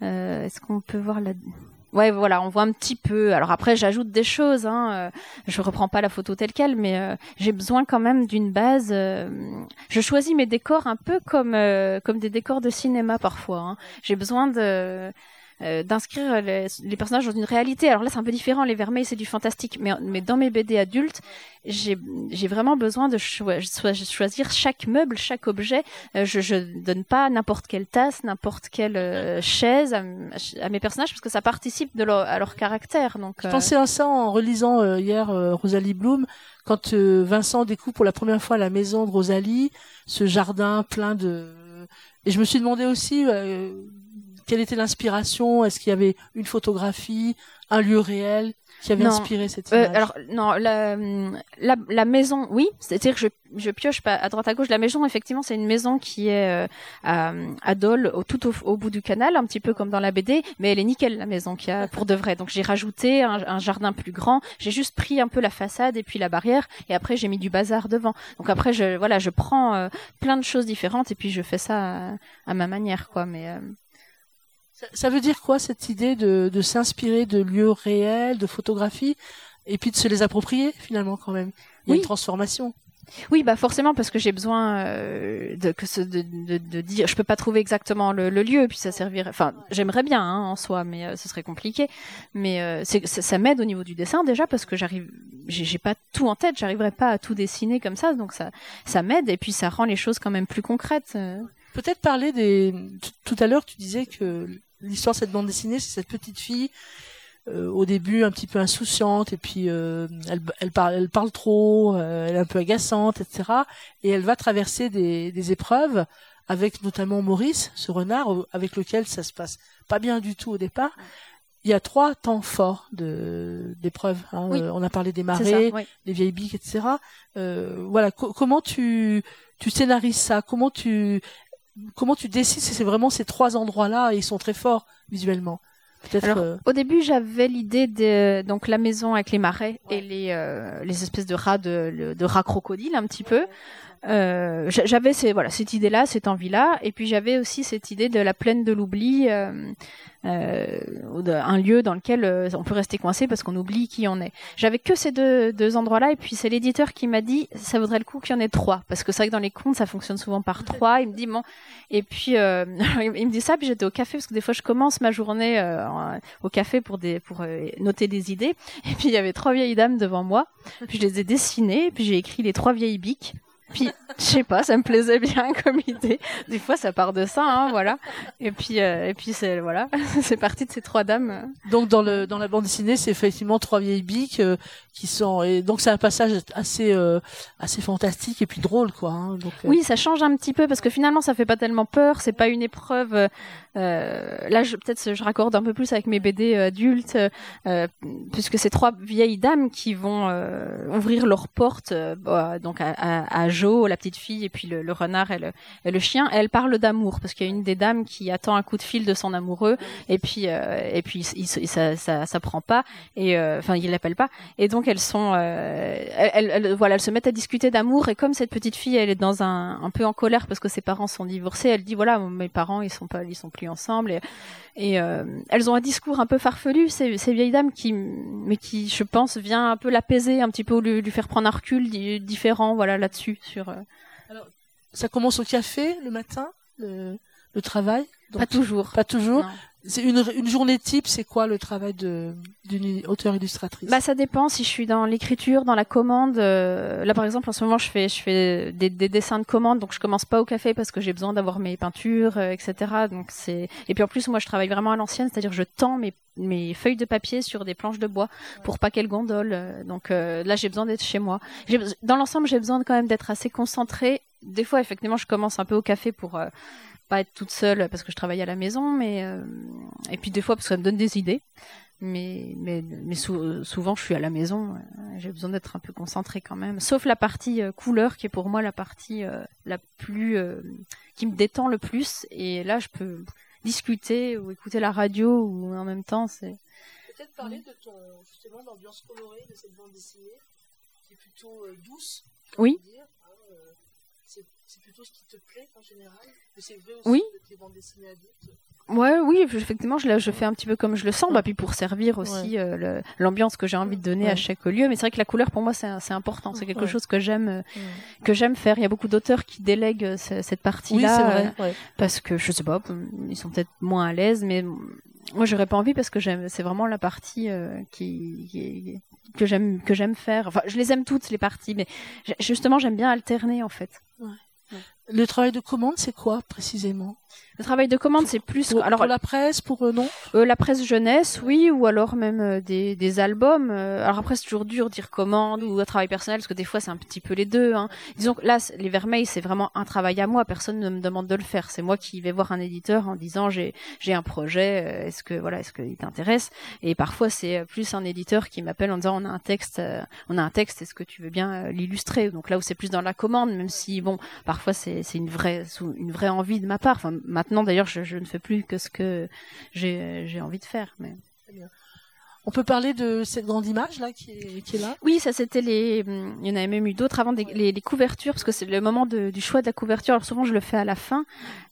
Est-ce qu'on peut voir la Ouais, voilà, on voit un petit peu. Alors après, j'ajoute des choses. Hein. Euh, je reprends pas la photo telle quelle, mais euh, j'ai besoin quand même d'une base. Euh, je choisis mes décors un peu comme comme des décors de cinéma parfois. Hein. J'ai besoin de euh, d'inscrire les, personnages dans une réalité. Alors là, c'est un peu différent. Les Vermeils, c'est du fantastique, mais, mais dans mes BD adultes, j'ai vraiment besoin de choisir chaque meuble, chaque objet. Euh, je, je donne pas n'importe quelle tasse, n'importe quelle euh, chaise à, mes personnages parce que ça participe de leur, à leur caractère. Donc, je pensais à ça en relisant hier Rosalie Bloom quand Vincent découvre pour la première fois la maison de Rosalie, ce jardin plein de et je me suis demandé aussi quelle était l'inspiration? Est-ce qu'il y avait une photographie, un lieu réel qui avait inspiré cette euh, image? Alors non, la, la, la maison, oui, c'est-à-dire que je, je pioche pas à droite à gauche. La maison, effectivement, c'est une maison qui est euh, à, à Dole, au, tout au, bout du canal, un petit peu comme dans la BD, mais elle est nickel la maison qu'il y a pour de vrai. Donc j'ai rajouté un, un, jardin plus grand. J'ai juste pris un peu la façade et puis la barrière, et après j'ai mis du bazar devant. Donc après je voilà, je prends euh, plein de choses différentes et puis je fais ça à, ma manière, quoi. Mais ça, veut dire quoi cette idée de, de s'inspirer de lieux réels, de photographies, et puis de se les approprier finalement quand même? Il y a une transformation. Oui, bah forcément parce que j'ai besoin euh, de que ce, de, de, de, dire. Je peux pas trouver exactement le, le lieu, puis ça servirait. Enfin, j'aimerais bien hein, en soi, mais euh, ce serait compliqué. Mais euh, c'est, ça, m'aide au niveau du dessin déjà parce que j'arrive, j'ai, j'ai pas tout en tête. J'arriverai pas à tout dessiner comme ça, donc ça, ça m'aide et puis ça rend les choses quand même plus concrètes. Peut-être parler des. Tout à l'heure, tu disais que l'histoire de cette bande dessinée, c'est cette petite fille euh, au début un petit peu insouciante et puis euh, elle, elle, parle, elle parle trop, euh, elle est un peu agaçante, etc. Et elle va traverser des, des épreuves avec notamment Maurice, ce renard avec lequel ça se passe pas bien du tout au départ. Il y a trois temps forts de d'épreuves. Hein. on a parlé des marées, des vieilles biques, etc. voilà, comment tu tu scénarises ça? Comment tu comment tu décides si c'est vraiment ces trois endroits-là et ils sont très forts visuellement? Alors, euh, au début, j'avais l'idée de donc la maison avec les marais et les euh, les espèces de rats de, de rats crocodiles un petit peu. Euh, j'avais ces, voilà cette idée-là, cette envie-là, et puis j'avais aussi cette idée de la plaine de l'oubli, euh, euh, un lieu dans lequel on peut rester coincé parce qu'on oublie qui on est. J'avais que ces deux, deux endroits-là, et puis c'est l'éditeur qui m'a dit ça vaudrait le coup qu'il y en ait trois, parce que c'est vrai que dans les contes ça fonctionne souvent par trois. Il me dit bon, et puis il me dit ça, puis j'étais au café parce que des fois je commence ma journée au café pour des pour noter des idées, et puis il y avait trois vieilles dames devant moi, puis je les ai dessinées, puis j'ai écrit les trois vieilles biques Puis, je sais pas, ça me plaisait bien comme idée. Des fois, ça part de ça, hein, voilà. Et puis, euh, et puis c'est voilà, c'est parti de ces trois dames. Donc dans le dans la bande dessinée, c'est effectivement trois vieilles biques euh, qui sont et donc c'est un passage assez euh, assez fantastique et puis drôle quoi. Hein, donc, oui, ça change un petit peu parce que finalement, ça fait pas tellement peur. C'est pas une épreuve. Là, je, peut-être je raccorde un peu plus avec mes BD adultes, puisque c'est trois vieilles dames qui vont ouvrir leurs portes, bah, donc à, à, à Jo, la petite fille, et puis le, renard et le, le, chien. Elle parle d'amour parce qu'il y a une des dames qui attend un coup de fil de son amoureux, et puis euh, et puis il, ça, ça, ça prend pas, et euh, enfin il l'appelle pas, et donc elles sont, euh, elles, voilà, elles se mettent à discuter d'amour, et comme cette petite fille, elle est dans un un peu en colère parce que ses parents sont divorcés, elle dit voilà mes parents ils sont pas, ils sont plus ensemble, et, et elles ont un discours un peu farfelu, ces, ces vieilles dames qui, mais qui je pense vient un peu l'apaiser, un petit peu lui, lui faire prendre un recul différent, voilà là-dessus sur. Alors, ça commence au café le matin, le, le travail? Pas toujours. Pas toujours. C'est une, journée type, c'est quoi le travail d'une auteure illustratrice? Bah ça dépend si je suis dans l'écriture, dans la commande. Euh, là par exemple en ce moment je fais je fais des, des, dessins de commande, donc je commence pas au café parce que j'ai besoin d'avoir mes peintures, euh, etc. Donc c'est et puis en plus moi je travaille vraiment à l'ancienne, c'est-à-dire je tends mes mes feuilles de papier sur des planches de bois pour pas qu'elles gondolent. Euh, donc là j'ai besoin d'être chez moi. Dans l'ensemble j'ai besoin quand même d'être assez concentrée. Des fois effectivement je commence un peu au café pour pas être toute seule parce que je travaille à la maison, mais euh, et puis des fois parce que ça me donne des idées. Mais mais mais souvent je suis à la maison, euh, j'ai besoin d'être un peu concentrée quand même. Sauf la partie euh, couleur qui est pour moi la partie la plus qui me détend le plus. Et là je peux discuter ou écouter la radio ou en même temps c'est. Peut-être parler de ton justement l'ambiance colorée de cette bande dessinée qui est plutôt douce. Oui. Dire, hein, c'est plutôt ce qui te plaît en général c'est vrai aussi oui. tes bandes dessinées adultes Ouais, oui, effectivement, je, je fais un petit peu comme je le sens, bah, puis pour servir aussi euh, l'ambiance que j'ai envie de donner à chaque lieu. Mais c'est vrai que la couleur, pour moi, c'est important. C'est quelque chose que j'aime, euh, que j'aime faire. Il y a beaucoup d'auteurs qui délèguent euh, cette partie-là oui, parce que je sais pas, ils sont peut-être moins à l'aise, mais moi, j'aurais pas envie parce que j'aime. C'est vraiment la partie qui, qui, que j'aime que j'aime faire. Enfin, je les aime toutes les parties, mais justement, j'aime bien alterner en fait. Le travail de commande, c'est quoi précisément? Le travail de commande, c'est plus pour, alors pour la presse, pour eux, non? Euh, La presse jeunesse, oui, ou alors même euh, des, des albums. Euh, alors après, c'est toujours dur de dire commande ou un travail personnel, parce que des fois, c'est un petit peu les deux. Hein. Disons que là, les Vermeils, c'est vraiment un travail à moi. Personne ne me demande de le faire. C'est moi qui vais voir un éditeur en disant j'ai j'ai un projet. Est-ce que voilà, est-ce qu'il t'intéresse? Et parfois, c'est plus un éditeur qui m'appelle en disant on a un texte, on a un texte. Est-ce que tu veux bien l'illustrer? Donc là où c'est plus dans la commande, même si bon, parfois c'est c'est une vraie une vraie envie de ma part. Enfin, Maintenant, d'ailleurs, je, ne fais plus que ce que j'ai envie de faire. Mais... On peut parler de cette grande image là qui est, qui est là? Oui, ça c'était les. Il y en avait même eu d'autres avant des, les, les, couvertures parce que c'est le moment de, du choix de la couverture. Alors souvent je le fais à la fin.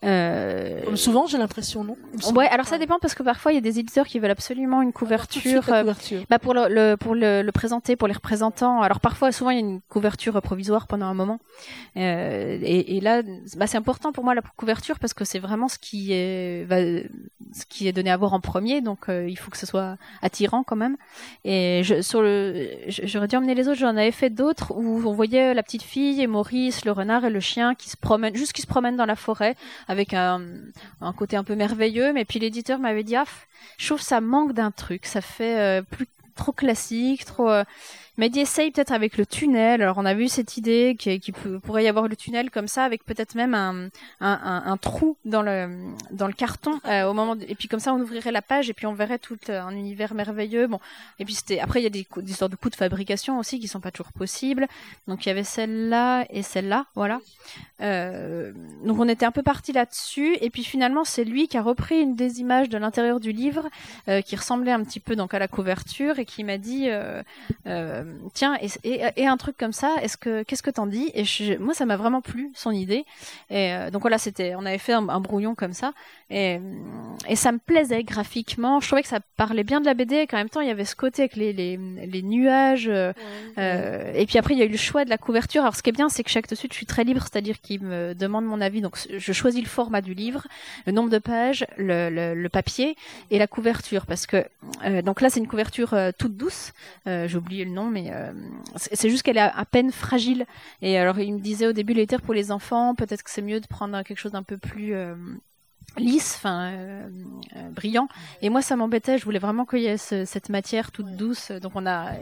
Euh... Souvent j'ai l'impression non? Ouais, alors ça dépend parce que parfois il y a des éditeurs qui veulent absolument une couverture. Euh, couverture. bah pour le, le pour le, le, présenter pour les représentants. Alors parfois souvent il y a une couverture provisoire pendant un moment. Euh, et, et, là bah, c'est important pour moi la couverture parce que c'est vraiment ce qui est bah, ce qui est donné à voir en premier. Donc il faut que ce soit attirant quand même. Et je, sur le, j'aurais dû emmener les autres. J'en avais fait d'autres où on voyait la petite fille et Maurice, le renard et le chien qui se promènent, juste qui se promènent dans la forêt avec un, un côté un peu merveilleux. Mais puis l'éditeur m'avait dit, ah, je trouve ça manque d'un truc. Ça fait euh, plus trop classique, trop. Euh, m'a dit essaye peut-être avec le tunnel. Alors on a vu cette idée qu'il qui pourrait y avoir le tunnel comme ça, avec peut-être même un, trou dans le carton euh, au moment. Et puis comme ça on ouvrirait la page et puis on verrait tout un univers merveilleux. Bon et puis c'était après il y a des, des histoires de coûts de fabrication aussi qui sont pas toujours possibles. Donc il y avait celle-là et celle-là, voilà. Euh, donc on était un peu parti là-dessus et puis finalement c'est lui qui a repris une des images de l'intérieur du livre euh, qui ressemblait un petit peu donc à la couverture et qui m'a dit euh, euh tiens, et, un truc comme ça, est-ce que qu'est-ce que t'en dis? Et moi, ça m'a vraiment plu son idée. Et euh, donc voilà, c'était, on avait fait un, brouillon comme ça, et, et ça me plaisait graphiquement. Je trouvais que ça parlait bien de la BD, et qu'en même temps, il y avait ce côté avec les les, les nuages. Euh, euh, et puis après, il y a eu le choix de la couverture. Alors, ce qui est bien, c'est que chaque dessus, je suis très libre, c'est-à-dire qu'il me demande mon avis. Donc, je choisis le format du livre, le nombre de pages, le, le, le papier et la couverture, parce que donc là, c'est une couverture toute douce. J'ai oublié le nom, mais c'est juste qu'elle est à peine fragile. Et alors il me disait au début les terres pour les enfants, peut-être que c'est mieux de prendre quelque chose d'un peu plus lisse, enfin euh, euh, brillant. Et moi, ça m'embêtait. Je voulais vraiment qu'il y ait cette matière toute douce. Donc on a,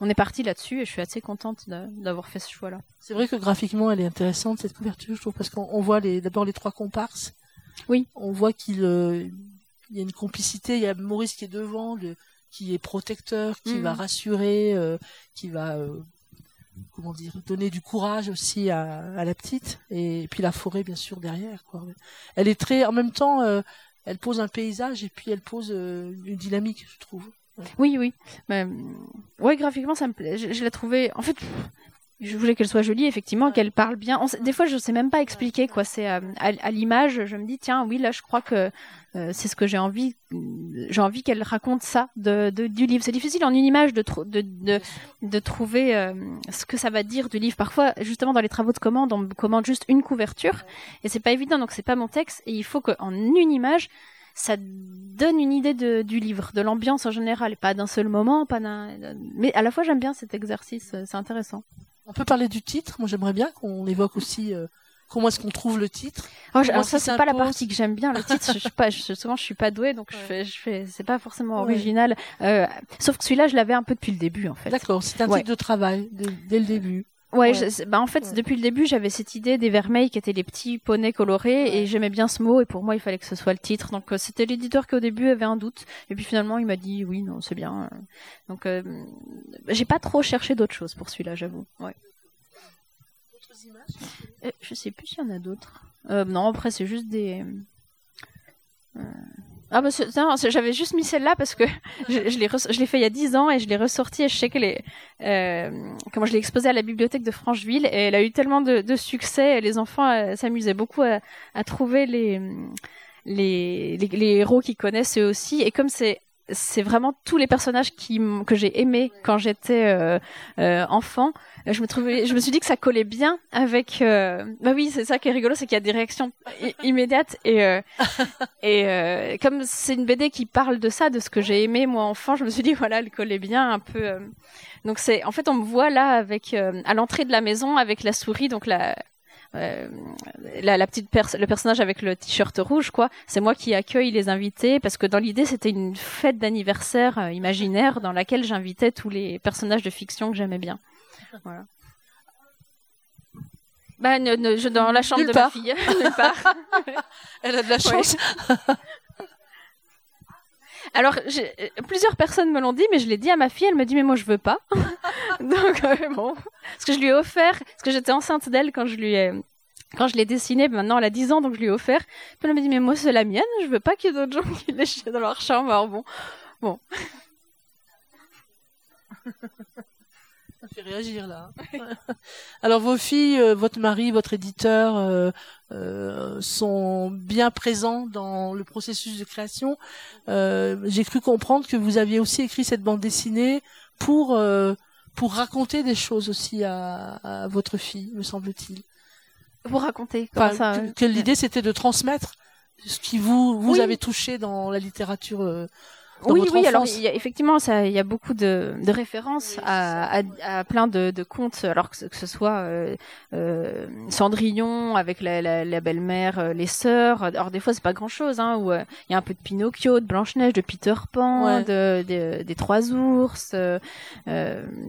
on est parti là-dessus, et je suis assez contente d'avoir fait ce choix-là. C'est vrai que graphiquement, elle est intéressante cette couverture, je trouve, parce qu'on voit les, d'abord les trois comparses. Oui. On voit qu'il euh, y a une complicité. Il y a Maurice qui est devant, le, qui est protecteur, qui mm. va rassurer, qui va comment dire, donner du courage aussi à, la petite, et, puis la forêt bien sûr derrière. Quoi. Elle est très, en même temps, euh, elle pose un paysage et puis elle pose euh, une dynamique, je trouve. Oui, oui. Mais, ouais, graphiquement, ça me plaît. Je, je l'ai trouvé. En fait, je voulais qu'elle soit jolie, effectivement, qu'elle parle bien. des fois, je sais même pas expliquer quoi. C'est euh, à, l'image, je me dis tiens, oui, là, je crois que euh, c'est ce que j'ai envie. J'ai envie qu'elle raconte ça de, du livre. C'est difficile en une image de de, de, de trouver euh, ce que ça va dire du livre. Parfois, justement, dans les travaux de commande, on commande juste une couverture et c'est pas évident. Donc, c'est pas mon texte et il faut qu'en une image ça donne une idée de, du livre, de l'ambiance en général, pas d'un seul moment, pas d'un. Mais à la fois, j'aime bien cet exercice, c'est intéressant. On peut parler du titre. Moi, j'aimerais bien qu'on évoque aussi euh, comment est-ce qu'on trouve le titre. Oh, alors ça, c'est pas la partie que j'aime bien. Le titre, je suis pas, je, souvent, je suis pas douée, donc je fais, je fais, c'est pas forcément original. Euh, sauf que celui-là, je l'avais un peu depuis le début, en fait. D'accord, c'est un titre de travail dès le début. Ouais, bah en fait, depuis le début, j'avais cette idée des vermeils qui étaient les petits poneys colorés et j'aimais bien ce mot et pour moi, il fallait que ce soit le titre. Donc, euh, c'était l'éditeur qui au début avait un doute et puis finalement, il m'a dit oui, non, c'est bien. Donc, euh, j'ai pas trop cherché d'autres choses pour celui-là, j'avoue. Ouais. Euh, je sais plus s'il y en a d'autres. Euh, non, après, c'est juste des. Euh, ah bah j'avais juste mis celle-là parce que je, je l'ai fait il y a 10 ans et je l'ai ressortie et je sais qu'elle est euh, comment je l'ai exposée à la bibliothèque de Francheville et elle a eu tellement de, succès et les enfants s'amusaient beaucoup à, à trouver les, les, les les héros qu'ils connaissent eux aussi. Et comme c'est c'est vraiment tous les personnages qui que j'ai aimés quand j'étais euh, euh, enfant. Je me trouvais, je me suis dit que ça collait bien avec. Euh, bah oui, c'est ça qui est rigolo, c'est qu'il y a des réactions immédiates et euh, et euh, comme c'est une BD qui parle de ça, de ce que j'ai aimé moi enfant, je me suis dit voilà, elle collait bien un peu. donc c'est, en fait, on me voit là avec à l'entrée de la maison avec la souris, donc la euh, la, la, petite le personnage avec le t-shirt rouge, quoi. C'est moi qui accueille les invités parce que dans l'idée c'était une fête d'anniversaire euh, imaginaire dans laquelle j'invitais tous les personnages de fiction que j'aimais bien. Voilà. Bah, je, dans la chambre de ma fille. Elle a de la chance. Alors, plusieurs personnes me l'ont dit, mais je l'ai dit à ma fille. Elle me dit, mais moi, je veux pas. Donc, euh, bon. Parce que je lui ai offert, parce que j'étais enceinte d'elle quand je lui ai, quand je l'ai dessinée, maintenant elle a 10 ans, donc je lui ai offert. Puis elle m'a dit, mais moi, c'est la mienne. Je veux pas qu'il y ait d'autres gens qui l'aient dans leur chambre. Alors bon. Bon. Ça fait réagir là. Alors vos filles, euh, votre mari, votre éditeur euh, euh, sont bien présents dans le processus de création. J'ai cru comprendre que vous aviez aussi écrit cette bande dessinée pour pour raconter des choses aussi à, à votre fille, me semble-t-il. Pour raconter enfin, ça, que, l'idée c'était de transmettre ce qui vous vous avez touché dans la littérature oui, oui. Alors, il y a, effectivement, il y a beaucoup de, de références à, à, à, plein de, de contes. Alors que, ce soit euh, euh, Cendrillon avec la, la, la belle-mère, euh, les sœurs. Alors des fois, c'est pas grand-chose. Hein, où euh, il y a un peu de Pinocchio, de Blanche Neige, de Peter Pan, de, de, des Trois Ours, euh,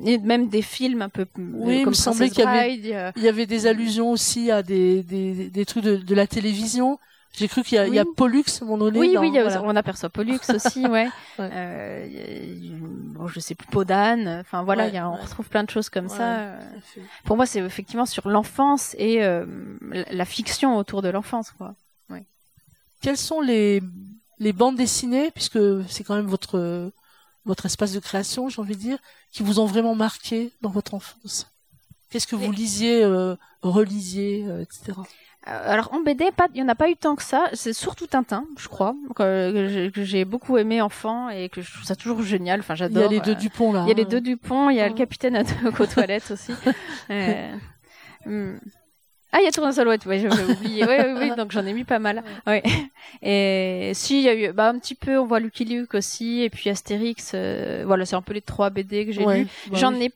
et même des films un peu. Oui, comme il me semblait qu'il y y avait des allusions aussi à des, des, des trucs de, de la télévision. J'ai cru qu'il y, y, a Pollux moment donné. Oui, oui, on aperçoit Pollux aussi, ouais. ouais. Euh, bon, je sais plus, Podane. Enfin voilà, y a, on retrouve plein de choses comme ça. Pour moi, c'est effectivement sur l'enfance et euh, la fiction autour de l'enfance, quoi. Ouais. Quelles sont les les bandes dessinées, puisque c'est quand même votre votre espace de création, j'ai envie de dire, qui vous ont vraiment marqué dans votre enfance? Qu'est-ce que vous lisiez, euh, relisiez, euh, etc. Euh, alors en BD, pas, il y en a pas eu tant que ça. C'est surtout Tintin, je crois, que, j'ai beaucoup aimé enfant et que je trouve ça toujours génial. Enfin, j'adore. Il y a les deux Dupont là. Il y a les hein. deux Dupont. Il y a le capitaine à aux toilettes aussi. euh, hmm. Ah, il y a Tournesol, ouais, ouais j'avais oublié. Oui, oui, oui, donc j'en ai mis pas mal. Ouais. Et si, il y a eu, bah, un petit peu, on voit Lucky Luke aussi, et puis Astérix, euh, voilà, c'est un peu les trois BD que j'ai lus. Bah j'en ai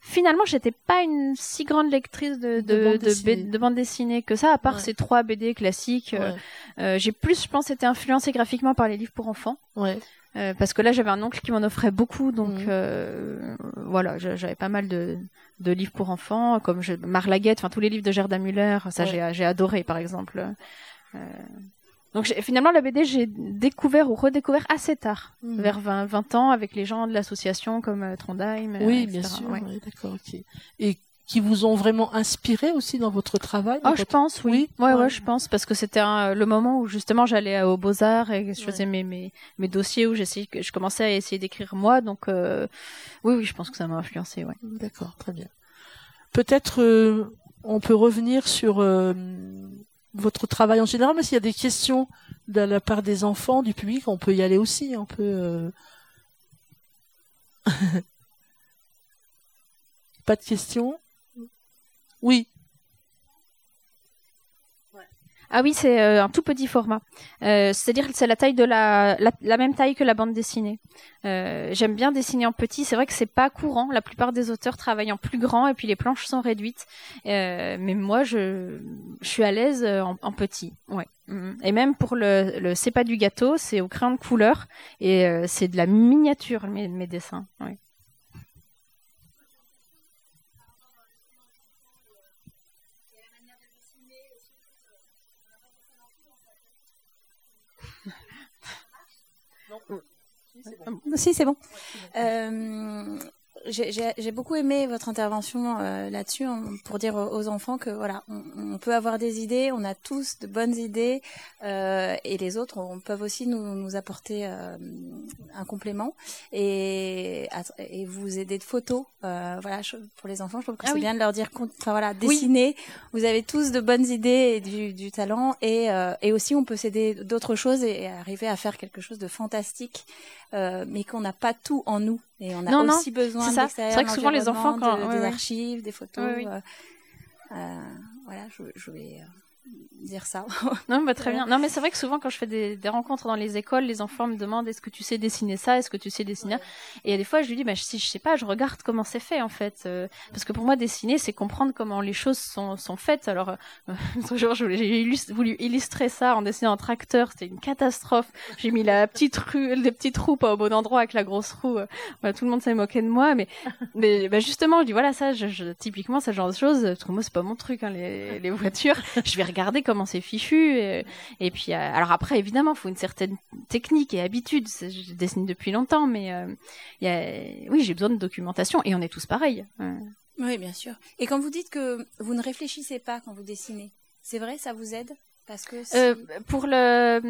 finalement, j'étais pas une si grande lectrice de, de, de, bande, dessinée. que ça, à part ces trois BD classiques. Euh, euh, j'ai plus, je pense, été influencée graphiquement par les livres pour enfants. Ouais. Euh, parce que là, j'avais un oncle qui m'en offrait beaucoup, donc mhm. euh, voilà, j'avais pas mal de, de livres pour enfants, comme je, Marlaguette, enfin tous les livres de Gerda Müller, ça j'ai adoré par exemple. Euh, donc finalement, la BD, j'ai découvert ou redécouvert assez tard, hmm. vers 20, 20, ans, avec les gens de l'association comme euh, Trondheim. Euh, oui, bien sûr. Ouais. d'accord, ok. Et qui vous ont vraiment inspiré aussi dans votre travail Oh, je pense, oui. oui ouais, ouais, je pense, parce que c'était le moment où justement j'allais aux Beaux Arts et je faisais mes, mes, mes dossiers où j'essayais, je commençais à essayer d'écrire moi. Donc euh, oui, oui, je pense que ça m'a influencé. Ouais. D'accord, très bien. Peut-être on peut revenir sur votre travail en général, mais s'il y a des questions de la part des enfants, du public, on peut y aller aussi. On peut. Euh. Pas de questions? Oui. Ah oui, c'est euh, un tout petit format. Euh, C'est-à-dire que c'est la taille de la, la, même taille que la bande dessinée. J'aime bien dessiner en petit. C'est vrai que c'est pas courant. La plupart des auteurs travaillent en plus grand et puis les planches sont réduites. Mais moi, je, je suis à l'aise euh, en, en, petit. Ouais. Mm-hmm. Et même pour le, le c'est pas du gâteau, c'est au crayon de couleur et euh, c'est de la miniature mes, mes dessins. Ouais. Si, c'est bon. Euh, j'ai beaucoup aimé votre intervention euh, là-dessus pour dire aux enfants que voilà, on, peut avoir des idées, on a tous de bonnes idées euh, et les autres on, peuvent aussi nous, nous apporter euh, un complément et, et vous aider de photos. Euh, voilà, pour les enfants, je trouve que ah c'est bien de leur dire, enfin voilà, dessiner. Vous avez tous de bonnes idées et du, du talent et, euh, et aussi on peut s'aider d'autres choses et arriver à faire quelque chose de fantastique, mais qu'on n'a pas tout en nous. Et on a aussi besoin de C'est vrai que souvent les enfants, quand... des archives, des photos. Euh, euh, voilà, je, je vais euh, dire ça. non, bah, très bien. Non, mais c'est vrai que souvent, quand je fais des, des, rencontres dans les écoles, les enfants me demandent est-ce que tu sais dessiner ça, est-ce que tu sais dessiner Et a des fois, je lui dis, bah, si je sais pas, je regarde comment c'est fait, en fait. Euh, parce que pour moi, dessiner, c'est comprendre comment les choses sont, sont faites. Alors, euh, jour, j'ai voulu illustrer ça en dessinant un tracteur, c'était une catastrophe. J'ai mis la petite rue, les petites roues pas au bon endroit avec la grosse roue. Euh, tout le monde s'est moqué de moi, mais, mais bah, justement, je dis, voilà, ça, je, je, typiquement, ce genre de choses, parce que moi, c'est pas mon truc, hein, les, les voitures. je vais regarder comment c'est fichu. Et, puis, euh, alors après, évidemment, il faut une certaine technique et habitude. Je dessine depuis longtemps, mais euh, y a, oui, j'ai besoin de documentation et on est tous pareils. Oui, bien sûr. Et quand vous dites que vous ne réfléchissez pas quand vous dessinez, c'est vrai, ça vous aide? Parce que euh, pour le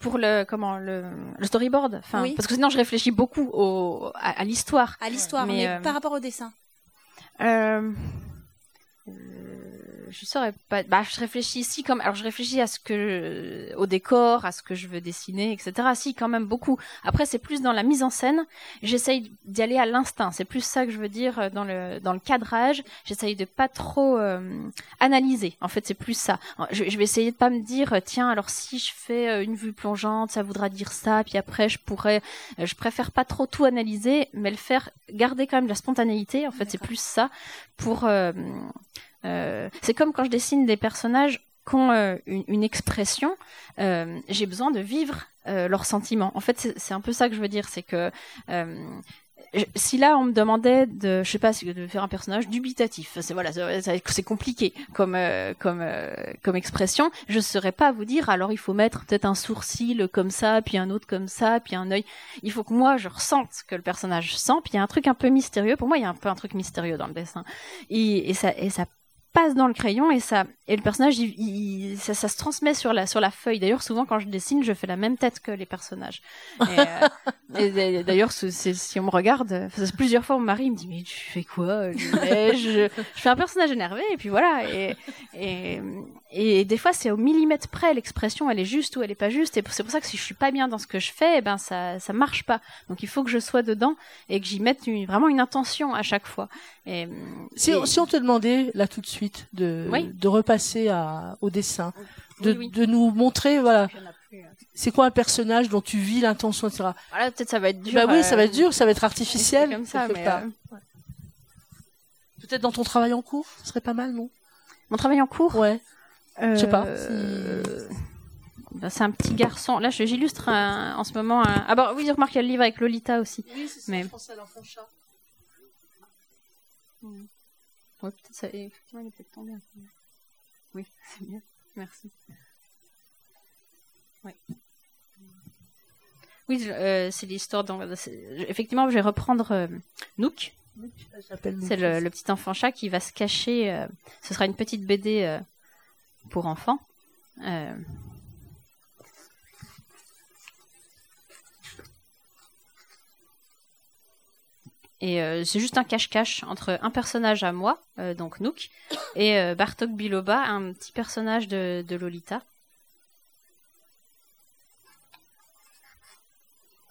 pour le comment le, le storyboard enfin parce que sinon je réfléchis beaucoup au à, l'histoire à l'histoire mais, par rapport au dessin? Euh, je saurais pas. Bah, je réfléchis ici comme. Alors, je réfléchis à ce que, au décor, à ce que je veux dessiner, etc. Si, quand même beaucoup. Après, c'est plus dans la mise en scène. J'essaye d'y aller à l'instinct. C'est plus ça que je veux dire euh, dans le dans le cadrage. J'essaye de pas trop euh, analyser. En fait, c'est plus ça. Je, je, vais essayer de pas me dire, tiens, alors si je fais euh, une vue plongeante, ça voudra dire ça. Puis après, je pourrais. Je préfère pas trop tout analyser, mais le faire garder quand même la spontanéité. En fait, c'est plus ça pour euh, c'est comme quand je dessine des personnages qui ont euh, une, expression, euh, j'ai besoin de vivre leurs sentiments. En fait, c'est un peu ça que je veux dire, c'est que si là on me demandait de, je sais pas, de faire un personnage dubitatif, c'est voilà, c'est compliqué comme comme comme expression. Je saurais pas vous dire. Alors il faut mettre peut-être un sourcil comme ça, puis un autre comme ça, puis un œil. Il faut que moi je ressente que le personnage sent. Puis il y a un truc un peu mystérieux. Pour moi, il y a un peu un truc mystérieux dans le dessin. Et ça et ça passe dans le crayon et ça et le personnage il, ça, ça, se transmet sur la sur la feuille. D'ailleurs souvent quand je dessine je fais la même tête que les personnages. Et, euh, d'ailleurs si on me regarde plusieurs fois mon mari me dit mais tu fais quoi je, je, fais un personnage énervé et puis voilà et et, et des fois c'est au millimètre près l'expression elle est juste ou elle est pas juste et c'est pour ça que si je suis pas bien dans ce que je fais eh ben ça ça marche pas. Donc il faut que je sois dedans et que j'y mette vraiment une intention à chaque fois. Et, si, si on te demandait là tout de suite suite, de, de repasser à, au dessin, de, Oui, oui. de nous montrer, voilà, euh. c'est quoi un personnage dont tu vis l'intention, etc. Voilà, peut-être ça va être dur. bah oui, euh, ça va être dur, ça va être artificiel. comme ça, mais euh, Peut-être dans ton travail en cours, ce serait pas mal, non? Mon travail en cours? Ouais. Je sais pas. euh, bah, c'est un petit garçon. Là, je- j'illustre un- en ce moment. Un... Ah bah oui, remarque, il y a le livre avec Lolita aussi. Oui, c'est Mais- je pensais à l'enfant chat. Ouais, peut-être ça. Effectivement, il est peut-être tombé un peu. Oui, c'est bien. Merci. Oui. Oui, euh, c'est l'histoire. dans- Effectivement, je vais reprendre euh, Nook. J'appelle C'est le, le petit enfant chat qui va se cacher. euh, ce sera une petite BD euh, pour enfants. Euh, Et euh, c'est juste un cache-cache entre un personnage à moi, euh, donc Nook, et euh, Bartok Biloba, un petit personnage de, de Lolita.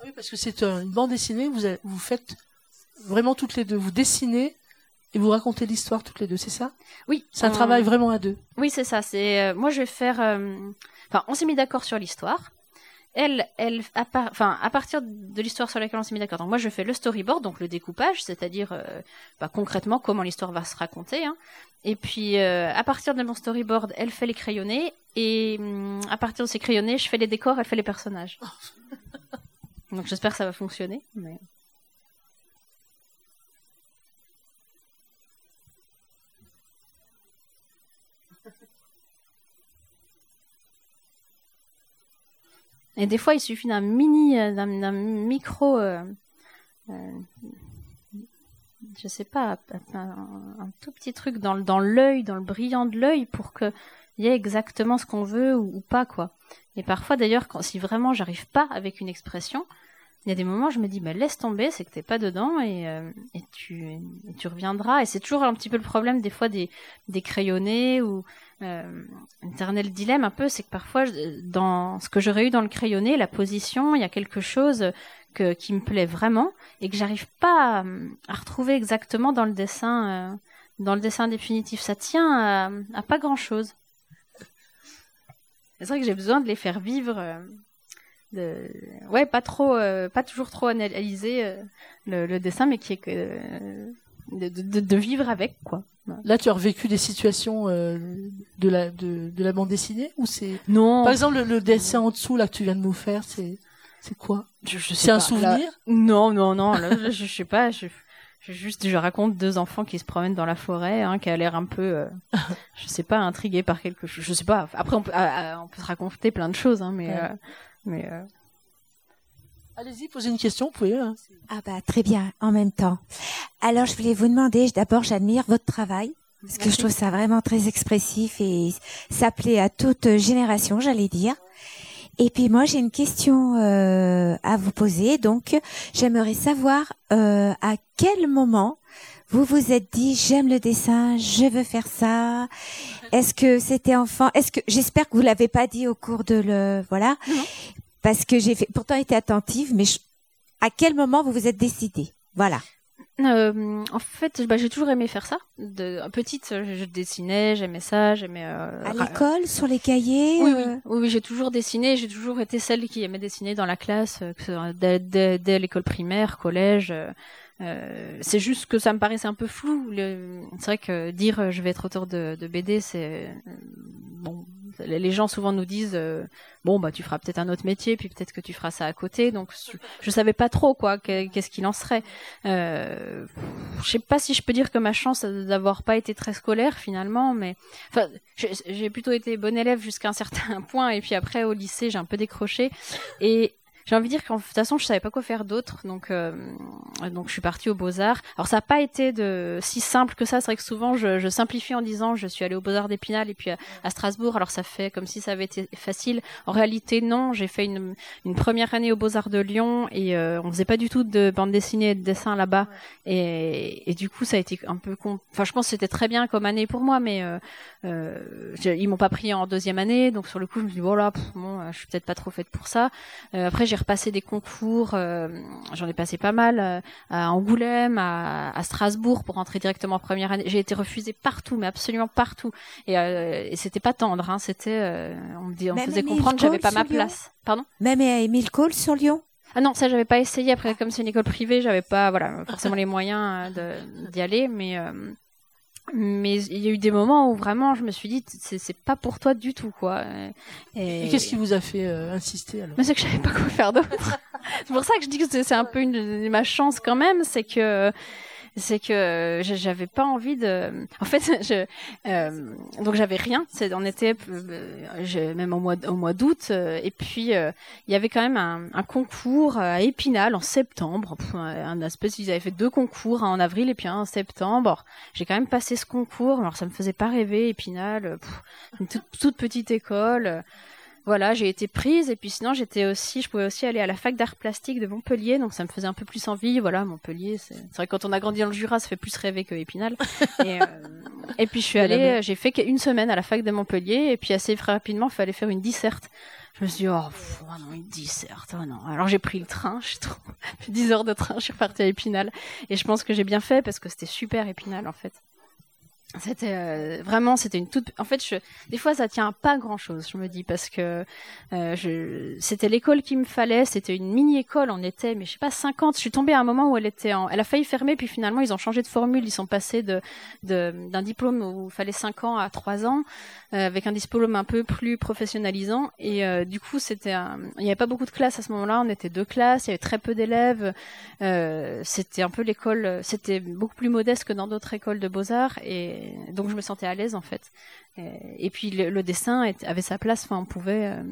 Oui, parce que c'est une bande dessinée, vous, avez- vous faites vraiment toutes les deux, vous dessinez et vous racontez l'histoire toutes les deux, c'est ça? Oui, C'est un on- travail vraiment à deux. Oui, c'est ça. C'est moi, je vais faire. Enfin, on s'est mis d'accord sur l'histoire. Elle, elle, à, par- enfin, à partir de l'histoire sur laquelle on s'est mis d'accord. Donc moi, je fais le storyboard, donc le découpage, c'est-à-dire euh, bah, concrètement comment l'histoire va se raconter. hein. Et puis, euh, à partir de mon storyboard, elle fait les crayonnés, et hum, à partir de ces crayonnés, je fais les décors, elle fait les personnages. donc j'espère que ça va fonctionner. Mais... Et des fois, il suffit d'un mini, euh, d'un micro, euh, euh, je sais pas, un, tout petit truc dans, l'œil, dans le brillant de l'œil, pour que il y ait exactement ce qu'on veut ou, ou pas, quoi. Et parfois, d'ailleurs, si vraiment j'arrive pas avec une expression, il y a des moments où je me dis, bah, laisse tomber, c'est que t'es pas dedans et, euh, et tu, reviendras. Et c'est toujours un petit peu le problème des fois des, crayonnés ou euh, dilemme un peu, c'est que parfois dans ce que j'aurais eu dans le crayonné, la position, il y a quelque chose qui me plaît vraiment et que j'arrive pas à, retrouver exactement dans le dessin, euh, dans le dessin définitif. Ça tient à, à pas grand chose. C'est vrai que j'ai besoin de les faire vivre. euh, de... Ouais, pas trop, euh, pas toujours trop analyser euh, le, le dessin, mais qui est que euh, de, de, de vivre avec quoi. Là, tu as revécu des situations euh, de, la, de, de la bande dessinée ou c'est Non, Par exemple, le, le dessin en dessous là que tu viens de nous faire, c'est c'est quoi? Je, je sais C'est un pas. souvenir? Là- Non, non, non. Là, je, je sais pas. Je, je juste, je raconte deux enfants qui se promènent dans la forêt, hein, qui a l'air un peu, euh, je sais pas, intrigué par quelque chose. Je sais pas. Après, on peut, ah, ah, on peut se raconter plein de choses, hein, mais, Ouais. Euh, mais. euh, Allez-y, posez une question, vous pouvez. hein. Ah bah très bien, en même temps. Alors je voulais vous demander, d'abord j'admire votre travail, parce que je trouve ça vraiment très expressif et ça plaît à toute génération, j'allais dire. Et puis moi j'ai une question euh, à vous poser, donc j'aimerais savoir euh, à quel moment vous vous êtes dit j'aime le dessin, je veux faire ça. Est-ce que c'était enfant? Est-ce que j'espère que vous l'avez pas dit au cours de le voilà Non. parce que j'ai fait, pourtant été attentive, mais je- à quel moment vous vous êtes décidé Voilà. Euh, en fait, bah, j'ai toujours aimé faire ça. De petite, je, je dessinais, j'aimais ça, j'aimais. euh, À l'école, sur les cahiers Oui, oui, euh, oui, oui, j'ai toujours dessiné. J'ai toujours été celle qui aimait dessiner dans la classe, euh, que ce soit dès, dès- dès l'école primaire, collège. Euh, c'est juste que ça me paraissait un peu flou. C'est vrai que dire euh, je vais être auteur de, de BD, c'est euh, bon. Les gens souvent nous disent bon bah tu feras peut-être un autre métier, puis peut-être que tu feras ça à côté. Donc je, je savais pas trop quoi, que- qu'est-ce qu'il en serait. Euh, je sais pas si je peux dire que ma chance d'avoir pas été très scolaire finalement, mais enfin j'ai plutôt été bonne élève jusqu'à un certain point et puis après au lycée j'ai un peu décroché et j'ai envie de dire qu'en de toute façon je savais pas quoi faire d'autre donc euh, donc je suis partie aux beaux arts alors ça n'a pas été de si simple que ça. C'est vrai que souvent je, je simplifie en disant je suis allée aux beaux arts d'Épinal et puis à, Strasbourg. Alors ça fait comme si ça avait été facile. En réalité non. J'ai fait une, première année aux beaux arts de Lyon et euh, on faisait pas du tout de bande dessinée et de dessin là-bas. Et, du coup ça a été un peu con enfin je pense que c'était très bien comme année pour moi mais euh, euh, j'ai- ils m'ont pas pris en deuxième année. Donc sur le coup je me dit voilà pff, bon euh, je suis peut-être pas trop faite pour ça. Après j'ai repasser des concours. J'en ai passé pas mal à Angoulême, à, à, Strasbourg pour rentrer directement en première année. J'ai été refusée partout, mais absolument partout. Et, et c'était pas tendre. Hein. C'était, on me, dit, on faisait comprendre que j'avais pas ma place. Pardon? Même à Émile Cole sur Lyon? Ah non, ça j'avais pas essayé. Après, comme c'est une école privée, j'avais pas, voilà, forcément les moyens d'y aller, mais mais il y a eu des moments où vraiment je me suis dit c'est pas pour toi du tout quoi. Et, qu'est-ce qui vous a fait euh, insister alors? Mais c'est que je savais pas quoi faire d'autre. c'est pour ça que je dis que c'est un peu une, ma chance quand même, c'est que c'est que j'avais pas envie de. En fait, je, euh, donc j'avais rien. C'est on était euh, même au mois au mois d'août. Euh, et puis euh, il y avait quand même un, un, concours à Épinal en septembre. Un aspect, ils avaient fait deux concours, un en avril et puis un en septembre. J'ai quand même passé ce concours. Alors ça me faisait pas rêver Épinal, une toute, toute petite école voilà, j'ai été prise et puis sinon j'étais aussi, je pouvais aussi aller à la fac d'art plastique de Montpellier, donc ça me faisait un peu plus envie. Voilà, Montpellier, c'est vrai que quand on a grandi dans le Jura, ça fait plus rêver que Épinal. et, euh, et puis je suis allée, j'ai fait une semaine à la fac de Montpellier et puis assez rapidement, il fallait faire une disserte. Je me suis dit, oh, oh non, une disserte, oh non. Alors j'ai pris le train, je trop, 10 heures de train, je suis repartie à Épinal et je pense que j'ai bien fait parce que c'était super Épinal en fait. C'était euh, vraiment, c'était une toute. En fait, je, des fois, ça tient à pas grand chose. Je me dis parce que euh, je, c'était l'école qu'il me fallait. C'était une mini école. On était, mais je sais pas, 50. Je suis tombée à un moment où elle était, en, elle a failli fermer, puis finalement, ils ont changé de formule. Ils sont passés de, d'un diplôme où il fallait 5 ans à 3 ans, euh, avec un diplôme un peu plus professionnalisant. Et euh, du coup, c'était, il n'y avait pas beaucoup de classes à ce moment-là. On était deux classes. Il y avait très peu d'élèves. c'était un peu l'école. C'était beaucoup plus modeste que dans d'autres écoles de beaux arts et donc je me sentais à l'aise en fait. Et, puis le, dessin avait sa place. Enfin, on pouvait, euh,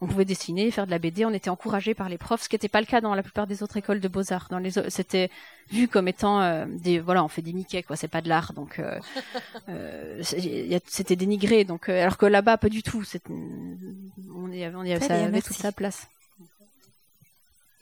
on pouvait dessiner, faire de la BD. On était encouragé par les profs, ce qui n'était pas le cas dans la plupart des autres écoles de beaux arts. Dans les, c'était vu comme étant euh, des, voilà, on fait des Mickey quoi. C'est pas de l'art, donc euh, c'était dénigré. Donc alors que là-bas pas du tout. On y avait, on y avait, ça avait toute sa place.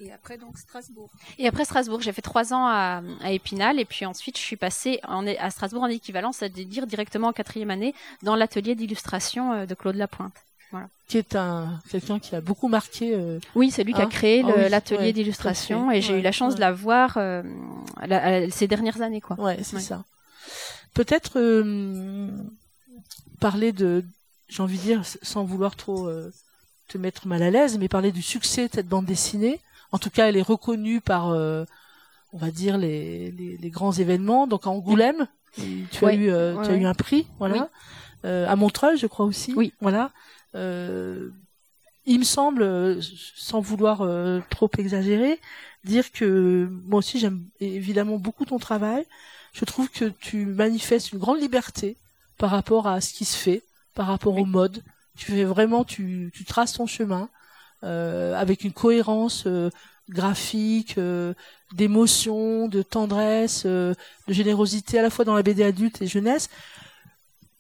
Et après donc Strasbourg. Et après Strasbourg, j'ai fait trois ans à, à, Épinal et puis ensuite je suis passée en, à Strasbourg en équivalent, c'est-à-dire directement en quatrième année dans l'atelier d'illustration euh, de Claude Lapointe. Voilà. Qui est un quelqu'un qui a beaucoup marqué. Euh, oui, c'est lui qui a hein créé ah l'atelier d'illustration et j'ai eu la chance de la voir euh, ces dernières années, quoi. Ouais, c'est ça. Peut-être euh, parler de, j'ai envie de dire, sans vouloir trop te mettre mal à l'aise, mais parler du succès de cette bande dessinée en tout cas, elle est reconnue par, euh, on va dire, les, les, grands événements. Donc à Angoulême, tu, as eu, euh, tu as eu un prix, voilà. Euh, à Montreuil, je crois aussi. Oui. Voilà. il me semble, sans vouloir trop exagérer, dire que moi aussi j'aime évidemment beaucoup ton travail. Je trouve que tu manifestes une grande liberté par rapport à ce qui se fait, par rapport au mode. Tu fais vraiment, tu, tu traces ton chemin. Euh, avec une cohérence euh, graphique, euh, d'émotion, de tendresse, de générosité à la fois dans la BD adulte et jeunesse.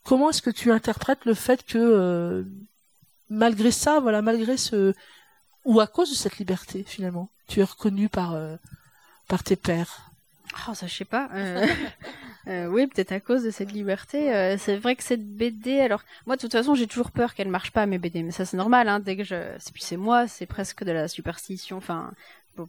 Comment est-ce que tu interprètes le fait que malgré ça, voilà, malgré ce ou à cause de cette liberté finalement, tu es reconnu par par tes pairs? Oh, ça, je sais pas. Euh, euh, oui, peut-être à cause de cette liberté. Euh, c'est vrai que cette BD, alors moi, de toute façon, j'ai toujours peur qu'elle marche pas mes BD, mais ça, c'est normal. Hein, dès que je, puis c'est moi, c'est presque de la superstition, enfin,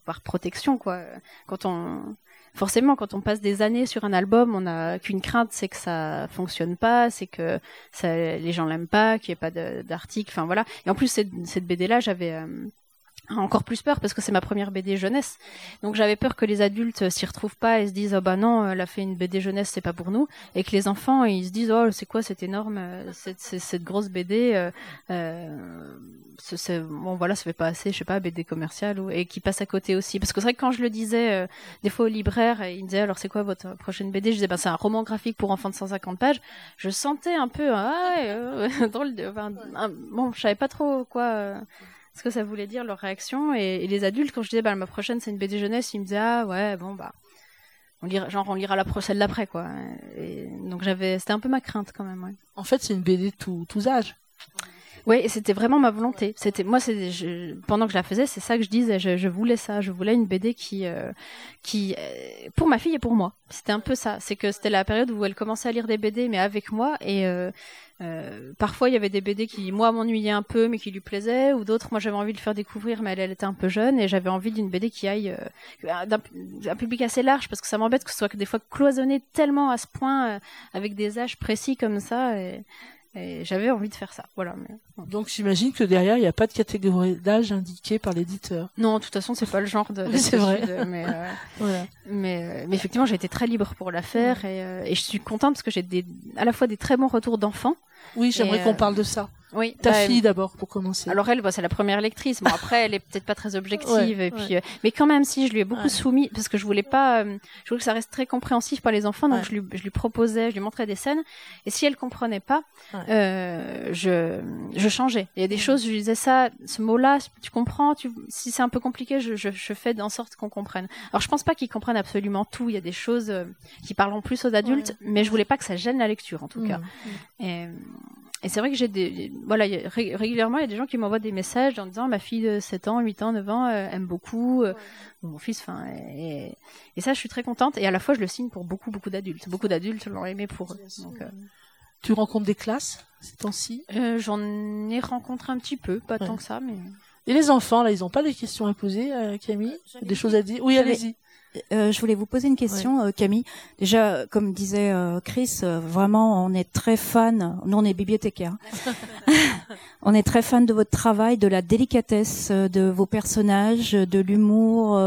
par protection, quoi. Quand on, forcément, quand on passe des années sur un album, on n'a qu'une crainte, c'est que ça fonctionne pas, c'est que les gens l'aiment pas, qu'il n'y ait pas d'article, enfin voilà. Et en plus, cette, cette BD-là, j'avais encore plus peur parce que c'est ma première BD jeunesse. Donc j'avais peur que les adultes s'y retrouvent pas et se disent oh bah non, elle a fait une BD jeunesse, c'est pas pour nous et que les enfants ils se disent oh c'est quoi cette énorme euh, cette, cette, grosse BD euh, euh c'est, bon voilà, ça fait pas assez, je sais pas BD commerciale ou et qui passe à côté aussi parce que c'est vrai que quand je le disais euh, des fois au libraire, il me disait alors c'est quoi votre prochaine BD Je disais bah c'est un roman graphique pour enfants de 150 pages. Je sentais un peu ah ouais, drôle de, bon, je savais pas trop quoi ce que ça voulait dire leur réaction. Et, les adultes quand je disais bah ma prochaine c'est une BD jeunesse ils me disaient ah ouais bon bah on lira genre on lira la celle d'après quoi. Et donc j'avais c'était un peu ma crainte quand même ouais. en fait c'est une BD tous tous âges Oui, c'était vraiment ma volonté. C'était moi, pendant que je la faisais, c'est ça que je disais. Je, je, voulais ça. Je voulais une BD qui, euh, qui, euh, pour ma fille et pour moi. C'était un peu ça. C'est que c'était la période où elle commençait à lire des BD, mais avec moi. Et euh, euh parfois, il y avait des BD qui, moi, m'ennuyaient un peu, mais qui lui plaisaient, ou d'autres, moi, j'avais envie de faire découvrir, mais elle, elle était un peu jeune, et j'avais envie d'une BD qui aille d'un public assez large, parce que ça m'embête que ce soit des fois cloisonné tellement à ce point, avec des âges précis comme ça. Et, et j'avais envie de faire ça. Voilà. Donc j'imagine que derrière, il n'y a pas de catégorie d'âge indiquée par l'éditeur. Non, de toute façon, c'est pas le genre de. c'est vrai. mais, euh, voilà. mais, euh, mais, effectivement, j'ai été très libre pour la faire et, euh, et, je suis contente parce que j'ai des, à la fois des très bons retours d'enfants. Oui, j'aimerais qu'on parle de ça. Oui, ta bah, fille d'abord pour commencer. Alors elle, bah, c'est la première lectrice. Bon après, elle est peut-être pas très objective. et puis, mais quand même, si je lui ai beaucoup soumis parce que je voulais pas, je voulais que ça reste très compréhensif par les enfants. Donc je lui, je lui proposais, je lui montrais des scènes. Et si elle comprenait pas, euh, je, je changeais. Il y a des choses, je lui disais ça, ce mot-là, tu comprends. Tu, si c'est un peu compliqué, je, je, je fais en sorte qu'on comprenne. Alors je pense pas qu'ils comprennent absolument tout. Il y a des choses qui parleront plus aux adultes, mais je voulais pas que ça gêne la lecture en tout cas. Et, et c'est vrai que j'ai des, voilà, régulièrement, il y a des gens qui m'envoient des messages en disant ma fille de 7 ans, 8 ans, 9 ans euh, aime beaucoup, euh, mon fils, enfin, et, et, ça, je suis très contente. Et à la fois, je le signe pour beaucoup, beaucoup d'adultes. Beaucoup d'adultes l'ont aimé pour eux. Donc, euh, Tu rencontres des classes ces temps-ci? J'en ai rencontré un petit peu, pas tant que ça, mais. Et les enfants, là, ils n'ont pas des questions à poser, Camille? Des choses à dire? Oui, allez-y. Euh, je voulais vous poser une question, euh, Camille. Déjà, comme disait euh, Chris, vraiment, on est très fan. Nous, on est bibliothécaires. on est très fan de votre travail, de la délicatesse de vos personnages, de l'humour,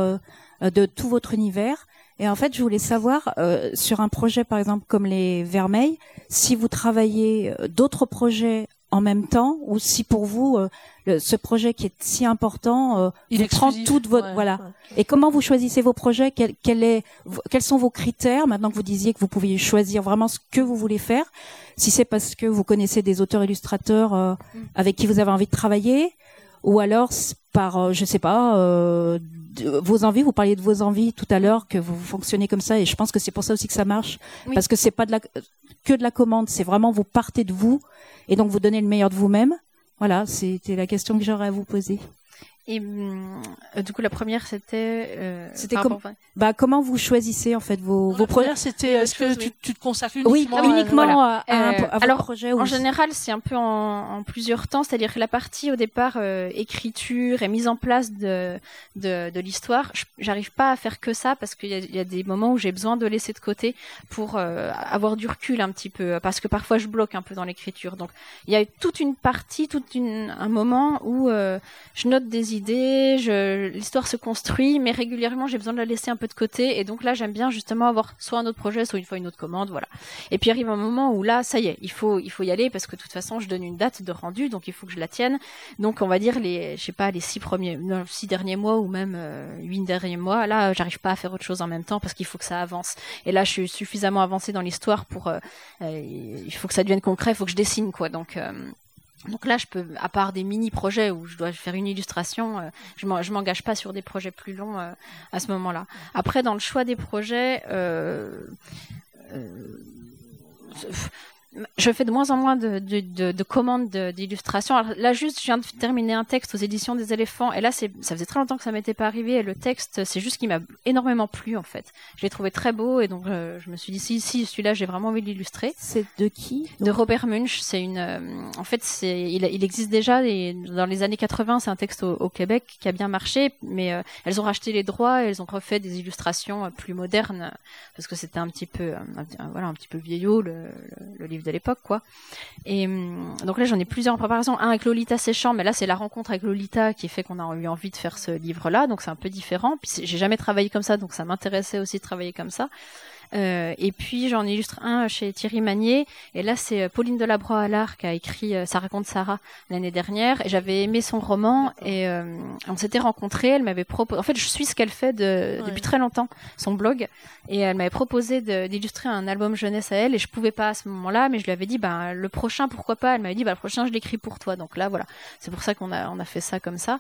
de tout votre univers. Et en fait, je voulais savoir sur un projet, par exemple, comme les Vermeils, si vous travaillez d'autres projets en même temps ou si pour vous euh, ce projet qui est si important euh, il prend toute votre voilà. et comment vous choisissez vos projets? Quel, quel est quels sont vos critères? Maintenant que vous disiez que vous pouviez choisir vraiment ce que vous voulez faire si c'est parce que vous connaissez des auteurs illustrateurs euh, mm. avec qui vous avez envie de travailler ou alors par euh, je sais pas euh, vos envies vous parliez de vos envies tout à l'heure que vous fonctionnez comme ça et je pense que c'est pour ça aussi que ça marche parce que c'est pas de la que de la commande c'est vraiment vous partez de vous et donc vous donnez le meilleur de vous-même. Voilà, c'était la question que j'aurais à vous poser. Et euh, du coup, la première, c'était. Euh, c'était comme. Bah, comment vous choisissez en fait vos, vos projets C'était est-ce que tu, tu, te consacres uniquement, oui, uniquement à, à, à, alors, projet En général, c'est un peu en, en plusieurs temps, c'est-à-dire que la partie au départ euh, écriture et mise en place de de, de l'histoire, j'arrive pas à faire que ça parce qu'il y a, y a, des moments où j'ai besoin de laisser de côté pour euh, avoir du recul un petit peu, parce que parfois je bloque un peu dans l'écriture. Donc, il y a toute une partie, tout une, un moment où je note des idées l'histoire se construit, mais régulièrement j'ai besoin de la laisser un peu de côté. Et donc là, j'aime bien justement avoir soit un autre projet, soit une fois une autre commande, voilà. Et puis arrive un moment où là, ça y est, il faut, il faut y aller parce que de toute façon, je donne une date de rendu, donc il faut que je la tienne. Donc on va dire les, je sais pas, les six premiers, non, six derniers mois ou même euh, huit derniers mois. Là, j'arrive pas à faire autre chose en même temps parce qu'il faut que ça avance. Et là, je suis suffisamment avancée dans l'histoire pour, euh, euh, il faut que ça devienne concret, il faut que je dessine quoi. Donc donc là, je peux, à part des mini-projets où je dois faire une illustration, euh, je m'engage pas sur des projets plus longs euh, à ce moment-là. Après, dans le choix des projets, euh, je fais de moins en moins de, de, de, de commandes d'illustration. Là, juste, je viens de terminer un texte aux éditions des éléphants, et là, ça faisait très longtemps que ça m'était pas arrivé, et le texte, c'est juste qui m'a énormément plu, en fait. Je l'ai trouvé très beau, et donc euh, je me suis dit, si, si, celui-là, j'ai vraiment envie de l'illustrer. C'est de qui De Robert Munch. C'est une, euh, en fait, c'est, il, il, existe déjà, et dans les années 80, c'est un texte au, Québec qui a bien marché, mais euh, elles ont racheté les droits, et elles ont refait des illustrations plus modernes, parce que c'était un petit peu, voilà, un petit peu vieillot le, le, le livre de l'époque, quoi. Et hum, donc là, j'en ai plusieurs en préparation. Un avec Lolita Séchant, mais là, c'est la rencontre avec Lolita qui fait qu'on a eu envie de faire ce livre-là, donc c'est un peu différent. Puis j'ai jamais travaillé comme ça, donc ça m'intéressait aussi de travailler comme ça. Euh, et puis j'en illustre un chez Thierry Magnier. Et là, c'est euh, Pauline Delabroix-Allard qui a écrit euh, Ça raconte Sarah l'année dernière. Et j'avais aimé son roman et on s'était rencontrés. Elle m'avait proposé. En fait, je suis ce qu'elle fait de, depuis très longtemps, son blog. Et elle m'avait proposé d'illustrer un album jeunesse à elle. Et je pouvais pas à ce moment-là, mais je lui avais dit, ben le prochain, pourquoi pas? Elle m'avait dit, bah le prochain, je l'écris pour toi. Donc là, voilà. C'est pour ça qu'on a on a fait ça comme ça.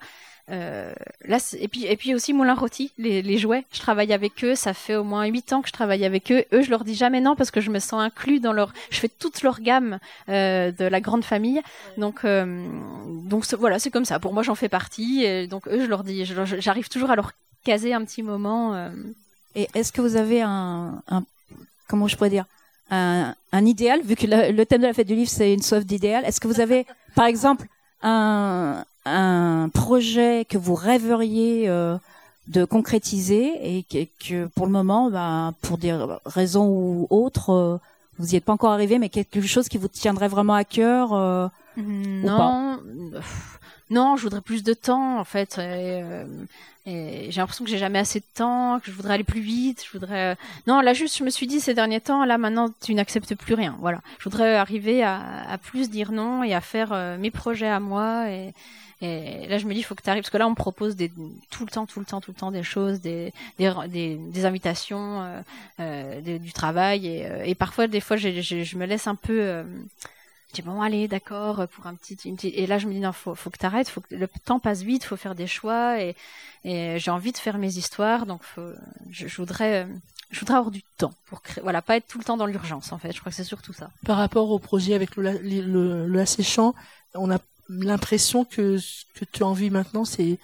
Euh, là, et puis et puis aussi Moulin Rôti, les, les jouets. Je travaille avec eux. Ça fait au moins huit ans que je travaille avec eux. Eux, je leur dis jamais non parce que je me sens inclus dans leur. Je fais toute leur gamme euh, de la grande famille. Donc euh, donc voilà, c'est comme ça. Pour moi, j'en fais partie. Et donc eux, je leur dis, j'arrive toujours à leur caser un petit moment. Et est-ce que vous avez un, un comment je pourrais dire un, un idéal? Vu que le thème de la fête du livre c'est une soif d'idéal. Est-ce que vous avez par exemple un, un projet que vous rêveriez euh, de concrétiser et que, pour le moment, bah, pour des raisons ou autres, euh, vous n'y êtes pas encore arrivé, mais quelque chose qui vous tiendrait vraiment à cœur euh, Non, non, je voudrais plus de temps en fait. Et, j'ai l'impression que j'ai jamais assez de temps, que je voudrais aller plus vite. Je voudrais. Non, là juste, je me suis dit ces derniers temps, là maintenant, tu n'acceptes plus rien. Voilà, je voudrais arriver à, à plus dire non et à faire mes projets à moi et et là, je me dis, il faut que tu arrives, parce que là, on me propose tout le temps, tout le temps, tout le temps des choses, des, invitations, euh, euh du travail, et, euh, et, parfois, des fois, je, me laisse un peu. Je dis bon allez d'accord pour un petit une et là je me dis non faut faut que t'arrêtes faut que le temps passe vite faut faire des choix. Et, j'ai envie de faire mes histoires donc je, voudrais je voudrais avoir du temps pour créer voilà pas être tout le temps dans l'urgence en fait. Je crois que c'est surtout ça. Par rapport au projet avec le le, le, on a l'impression que que tu as envie maintenant, c'est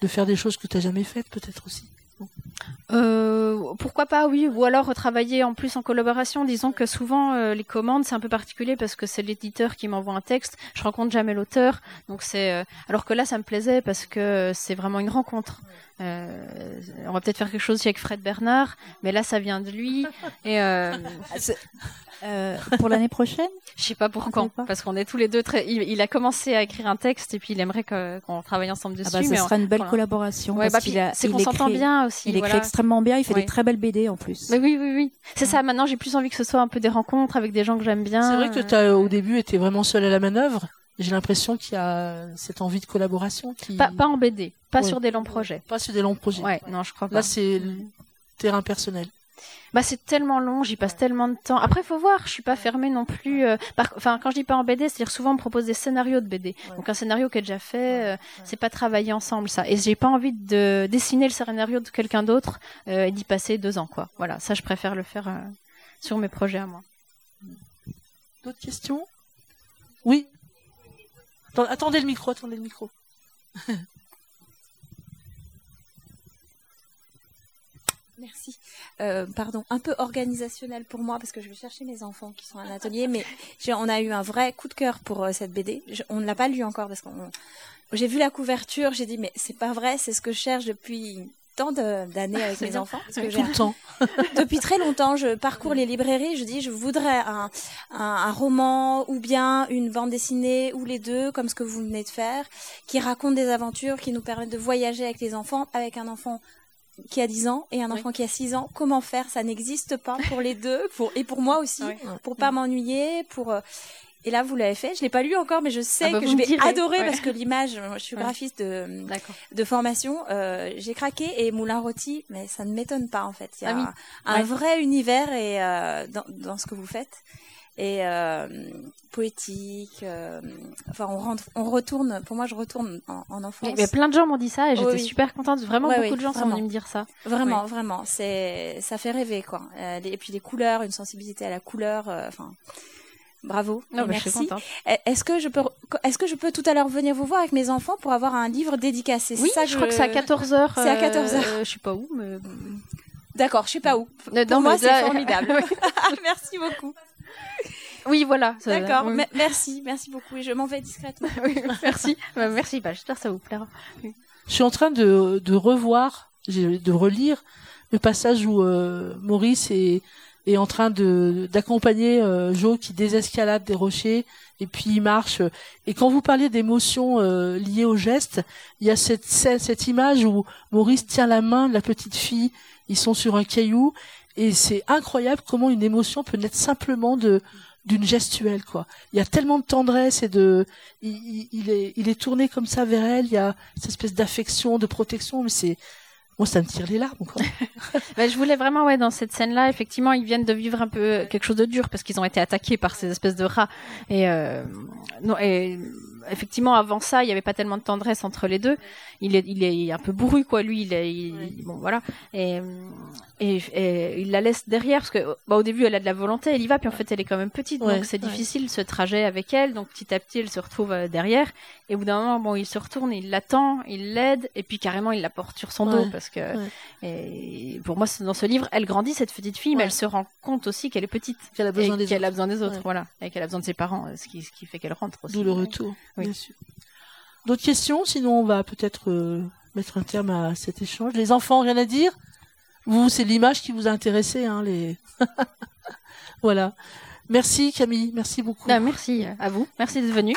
de faire des choses que tu n'as jamais faites, peut-être aussi. Euh, pourquoi pas, oui. Ou alors travailler en plus en collaboration. Disons que souvent euh, les commandes c'est un peu particulier parce que c'est l'éditeur qui m'envoie un texte. Je rencontre jamais l'auteur, donc c'est. Euh, alors que là, ça me plaisait parce que c'est vraiment une rencontre. Euh, on va peut-être faire quelque chose avec Fred Bernard, mais là, ça vient de lui. Et euh, euh, pour l'année prochaine? Je sais pas pour quand, parce qu'on est tous les deux très. Il, a commencé à écrire un texte et puis il aimerait qu'on travaille ensemble dessus. Ah bah, ce sera une belle collaboration. Ouais, bah, c'est qu'on s'entend bien aussi. Il écrit extrêmement bien. Il fait des très belles BD en plus. Mais oui, oui, oui. C'est ça. Maintenant, j'ai plus envie que ce soit un peu des rencontres avec des gens que j'aime bien. C'est vrai que tu as au début été vraiment seul à la manœuvre. J'ai l'impression qu'il y a cette envie de collaboration qui. Pas, pas en BD, pas sur des longs projets. Pas sur des longs projets. Ouais, non, je crois pas. Là, c'est le terrain personnel. Bah c'est tellement long, j'y passe tellement de temps. Après faut voir, je suis pas fermée non plus. Euh, enfin quand je dis pas en BD, c'est-à-dire souvent on me propose des scénarios de BD. Donc un scénario qui est déjà fait, euh, c'est pas travailler ensemble ça. Et j'ai pas envie de dessiner le scénario de quelqu'un d'autre euh, et d'y passer deux ans quoi. Voilà, ça je préfère le faire sur mes projets à moi. D'autres questions? Oui? Attendez le micro, attendez le micro. Merci. Euh, pardon, un peu organisationnel pour moi parce que je vais chercher mes enfants qui sont à l'atelier, mais on a eu un vrai coup de cœur pour euh, cette BD. on ne l'a pas lu encore parce que j'ai vu la couverture, j'ai dit mais c'est pas vrai, c'est ce que je cherche depuis tant d'années avec mes enfants. Parce que Tout le temps. Depuis très longtemps, je parcours les librairies, je dis je voudrais un, un, un, roman ou bien une bande dessinée ou les deux, comme ce que vous venez de faire, qui raconte des aventures, qui nous permettent de voyager avec les enfants, avec un enfant qui a 10 ans et un enfant qui a 6 ans. Comment faire? Ça n'existe pas pour les deux, pour, et pour moi aussi, pour pas m'ennuyer, pour... Et là, vous l'avez fait. Je l'ai pas lu encore, mais je sais ah bah, que je vais adorer parce que l'image. Je suis graphiste de, de formation. Euh, J'ai craqué et Moulin Rôti, mais ça ne m'étonne pas en fait. Il y a ah un vrai univers et euh, dans, dans, ce que vous faites et euh, poétique. Enfin, on rentre, on retourne. Pour moi, je retourne en, en enfance. Mais plein de gens m'ont dit ça et j'étais super contente. Vraiment, beaucoup de gens sont venus me dire ça. Vraiment, vraiment. C'est, ça fait rêver quoi. Et puis les couleurs, une sensibilité à la couleur. Enfin. Bravo, non, merci. Eh, est-ce que je peux, est-ce que je peux tout à l'heure venir vous voir avec mes enfants pour avoir un livre dédicacé? Oui, ça je, crois que c'est à 14 h C'est à 14 h je sais pas où, mais. D'accord, je sais pas où. Pour moi, c'est formidable. merci beaucoup. Oui, voilà. D'accord. Merci, merci beaucoup. Et je m'en vais discrètement. merci. Bah, merci. Bah, j'espère que ça vous plaira. Je suis en train de, de revoir, de relire le passage où euh, Maurice est, est en train de d'accompagner euh, Joe qui désescalade des rochers et puis il marche. Et quand vous parliez d'émotions euh, liées au geste, il y a cette, cette image où Maurice tient la main de la petite fille. Ils sont sur un caillou et c'est incroyable comment une émotion peut naître simplement de d'une gestuelle quoi. Il y a tellement de tendresse et de il, il, est il est tourné comme ça vers elle, il y a cette espèce d'affection, de protection mais c'est moi ça me tire les larmes quoi. ben, je voulais vraiment ouais dans cette scène là effectivement ils viennent de vivre un peu quelque chose de dur parce qu'ils ont été attaqués par ces espèces de rats et euh, non et effectivement, avant ça, il n'y avait pas tellement de tendresse entre les deux. Il est, il est un peu bourru, quoi. Lui, il est, bon, voilà. Et, et, il la laisse derrière parce que, bah, au début, elle a de la volonté, elle y va, puis en fait, elle est quand même petite, donc c'est difficile ce trajet avec elle. Donc petit à petit, elle se retrouve euh, derrière. Et au bout d'un moment, bon, il se retourne, il l'attend, il l'aide, et puis carrément, il la porte sur son dos parce que, et pour moi, dans ce livre, elle grandit cette petite fille, mais elle se rend compte aussi qu'elle est petite, qu'elle a besoin des qu'elle a besoin des autres, voilà, et qu'elle a besoin de ses parents, ce qui, ce qui fait qu'elle rentre aussi. D'où le retour, bien sûr. D'autres questions? Sinon, on va peut-être euh, mettre un terme à cet échange. Les enfants, rien à dire? Vous, c'est l'image qui vous a intéressé, hein, les. voilà. Merci Camille, merci beaucoup. Merci à vous, merci d'être venu.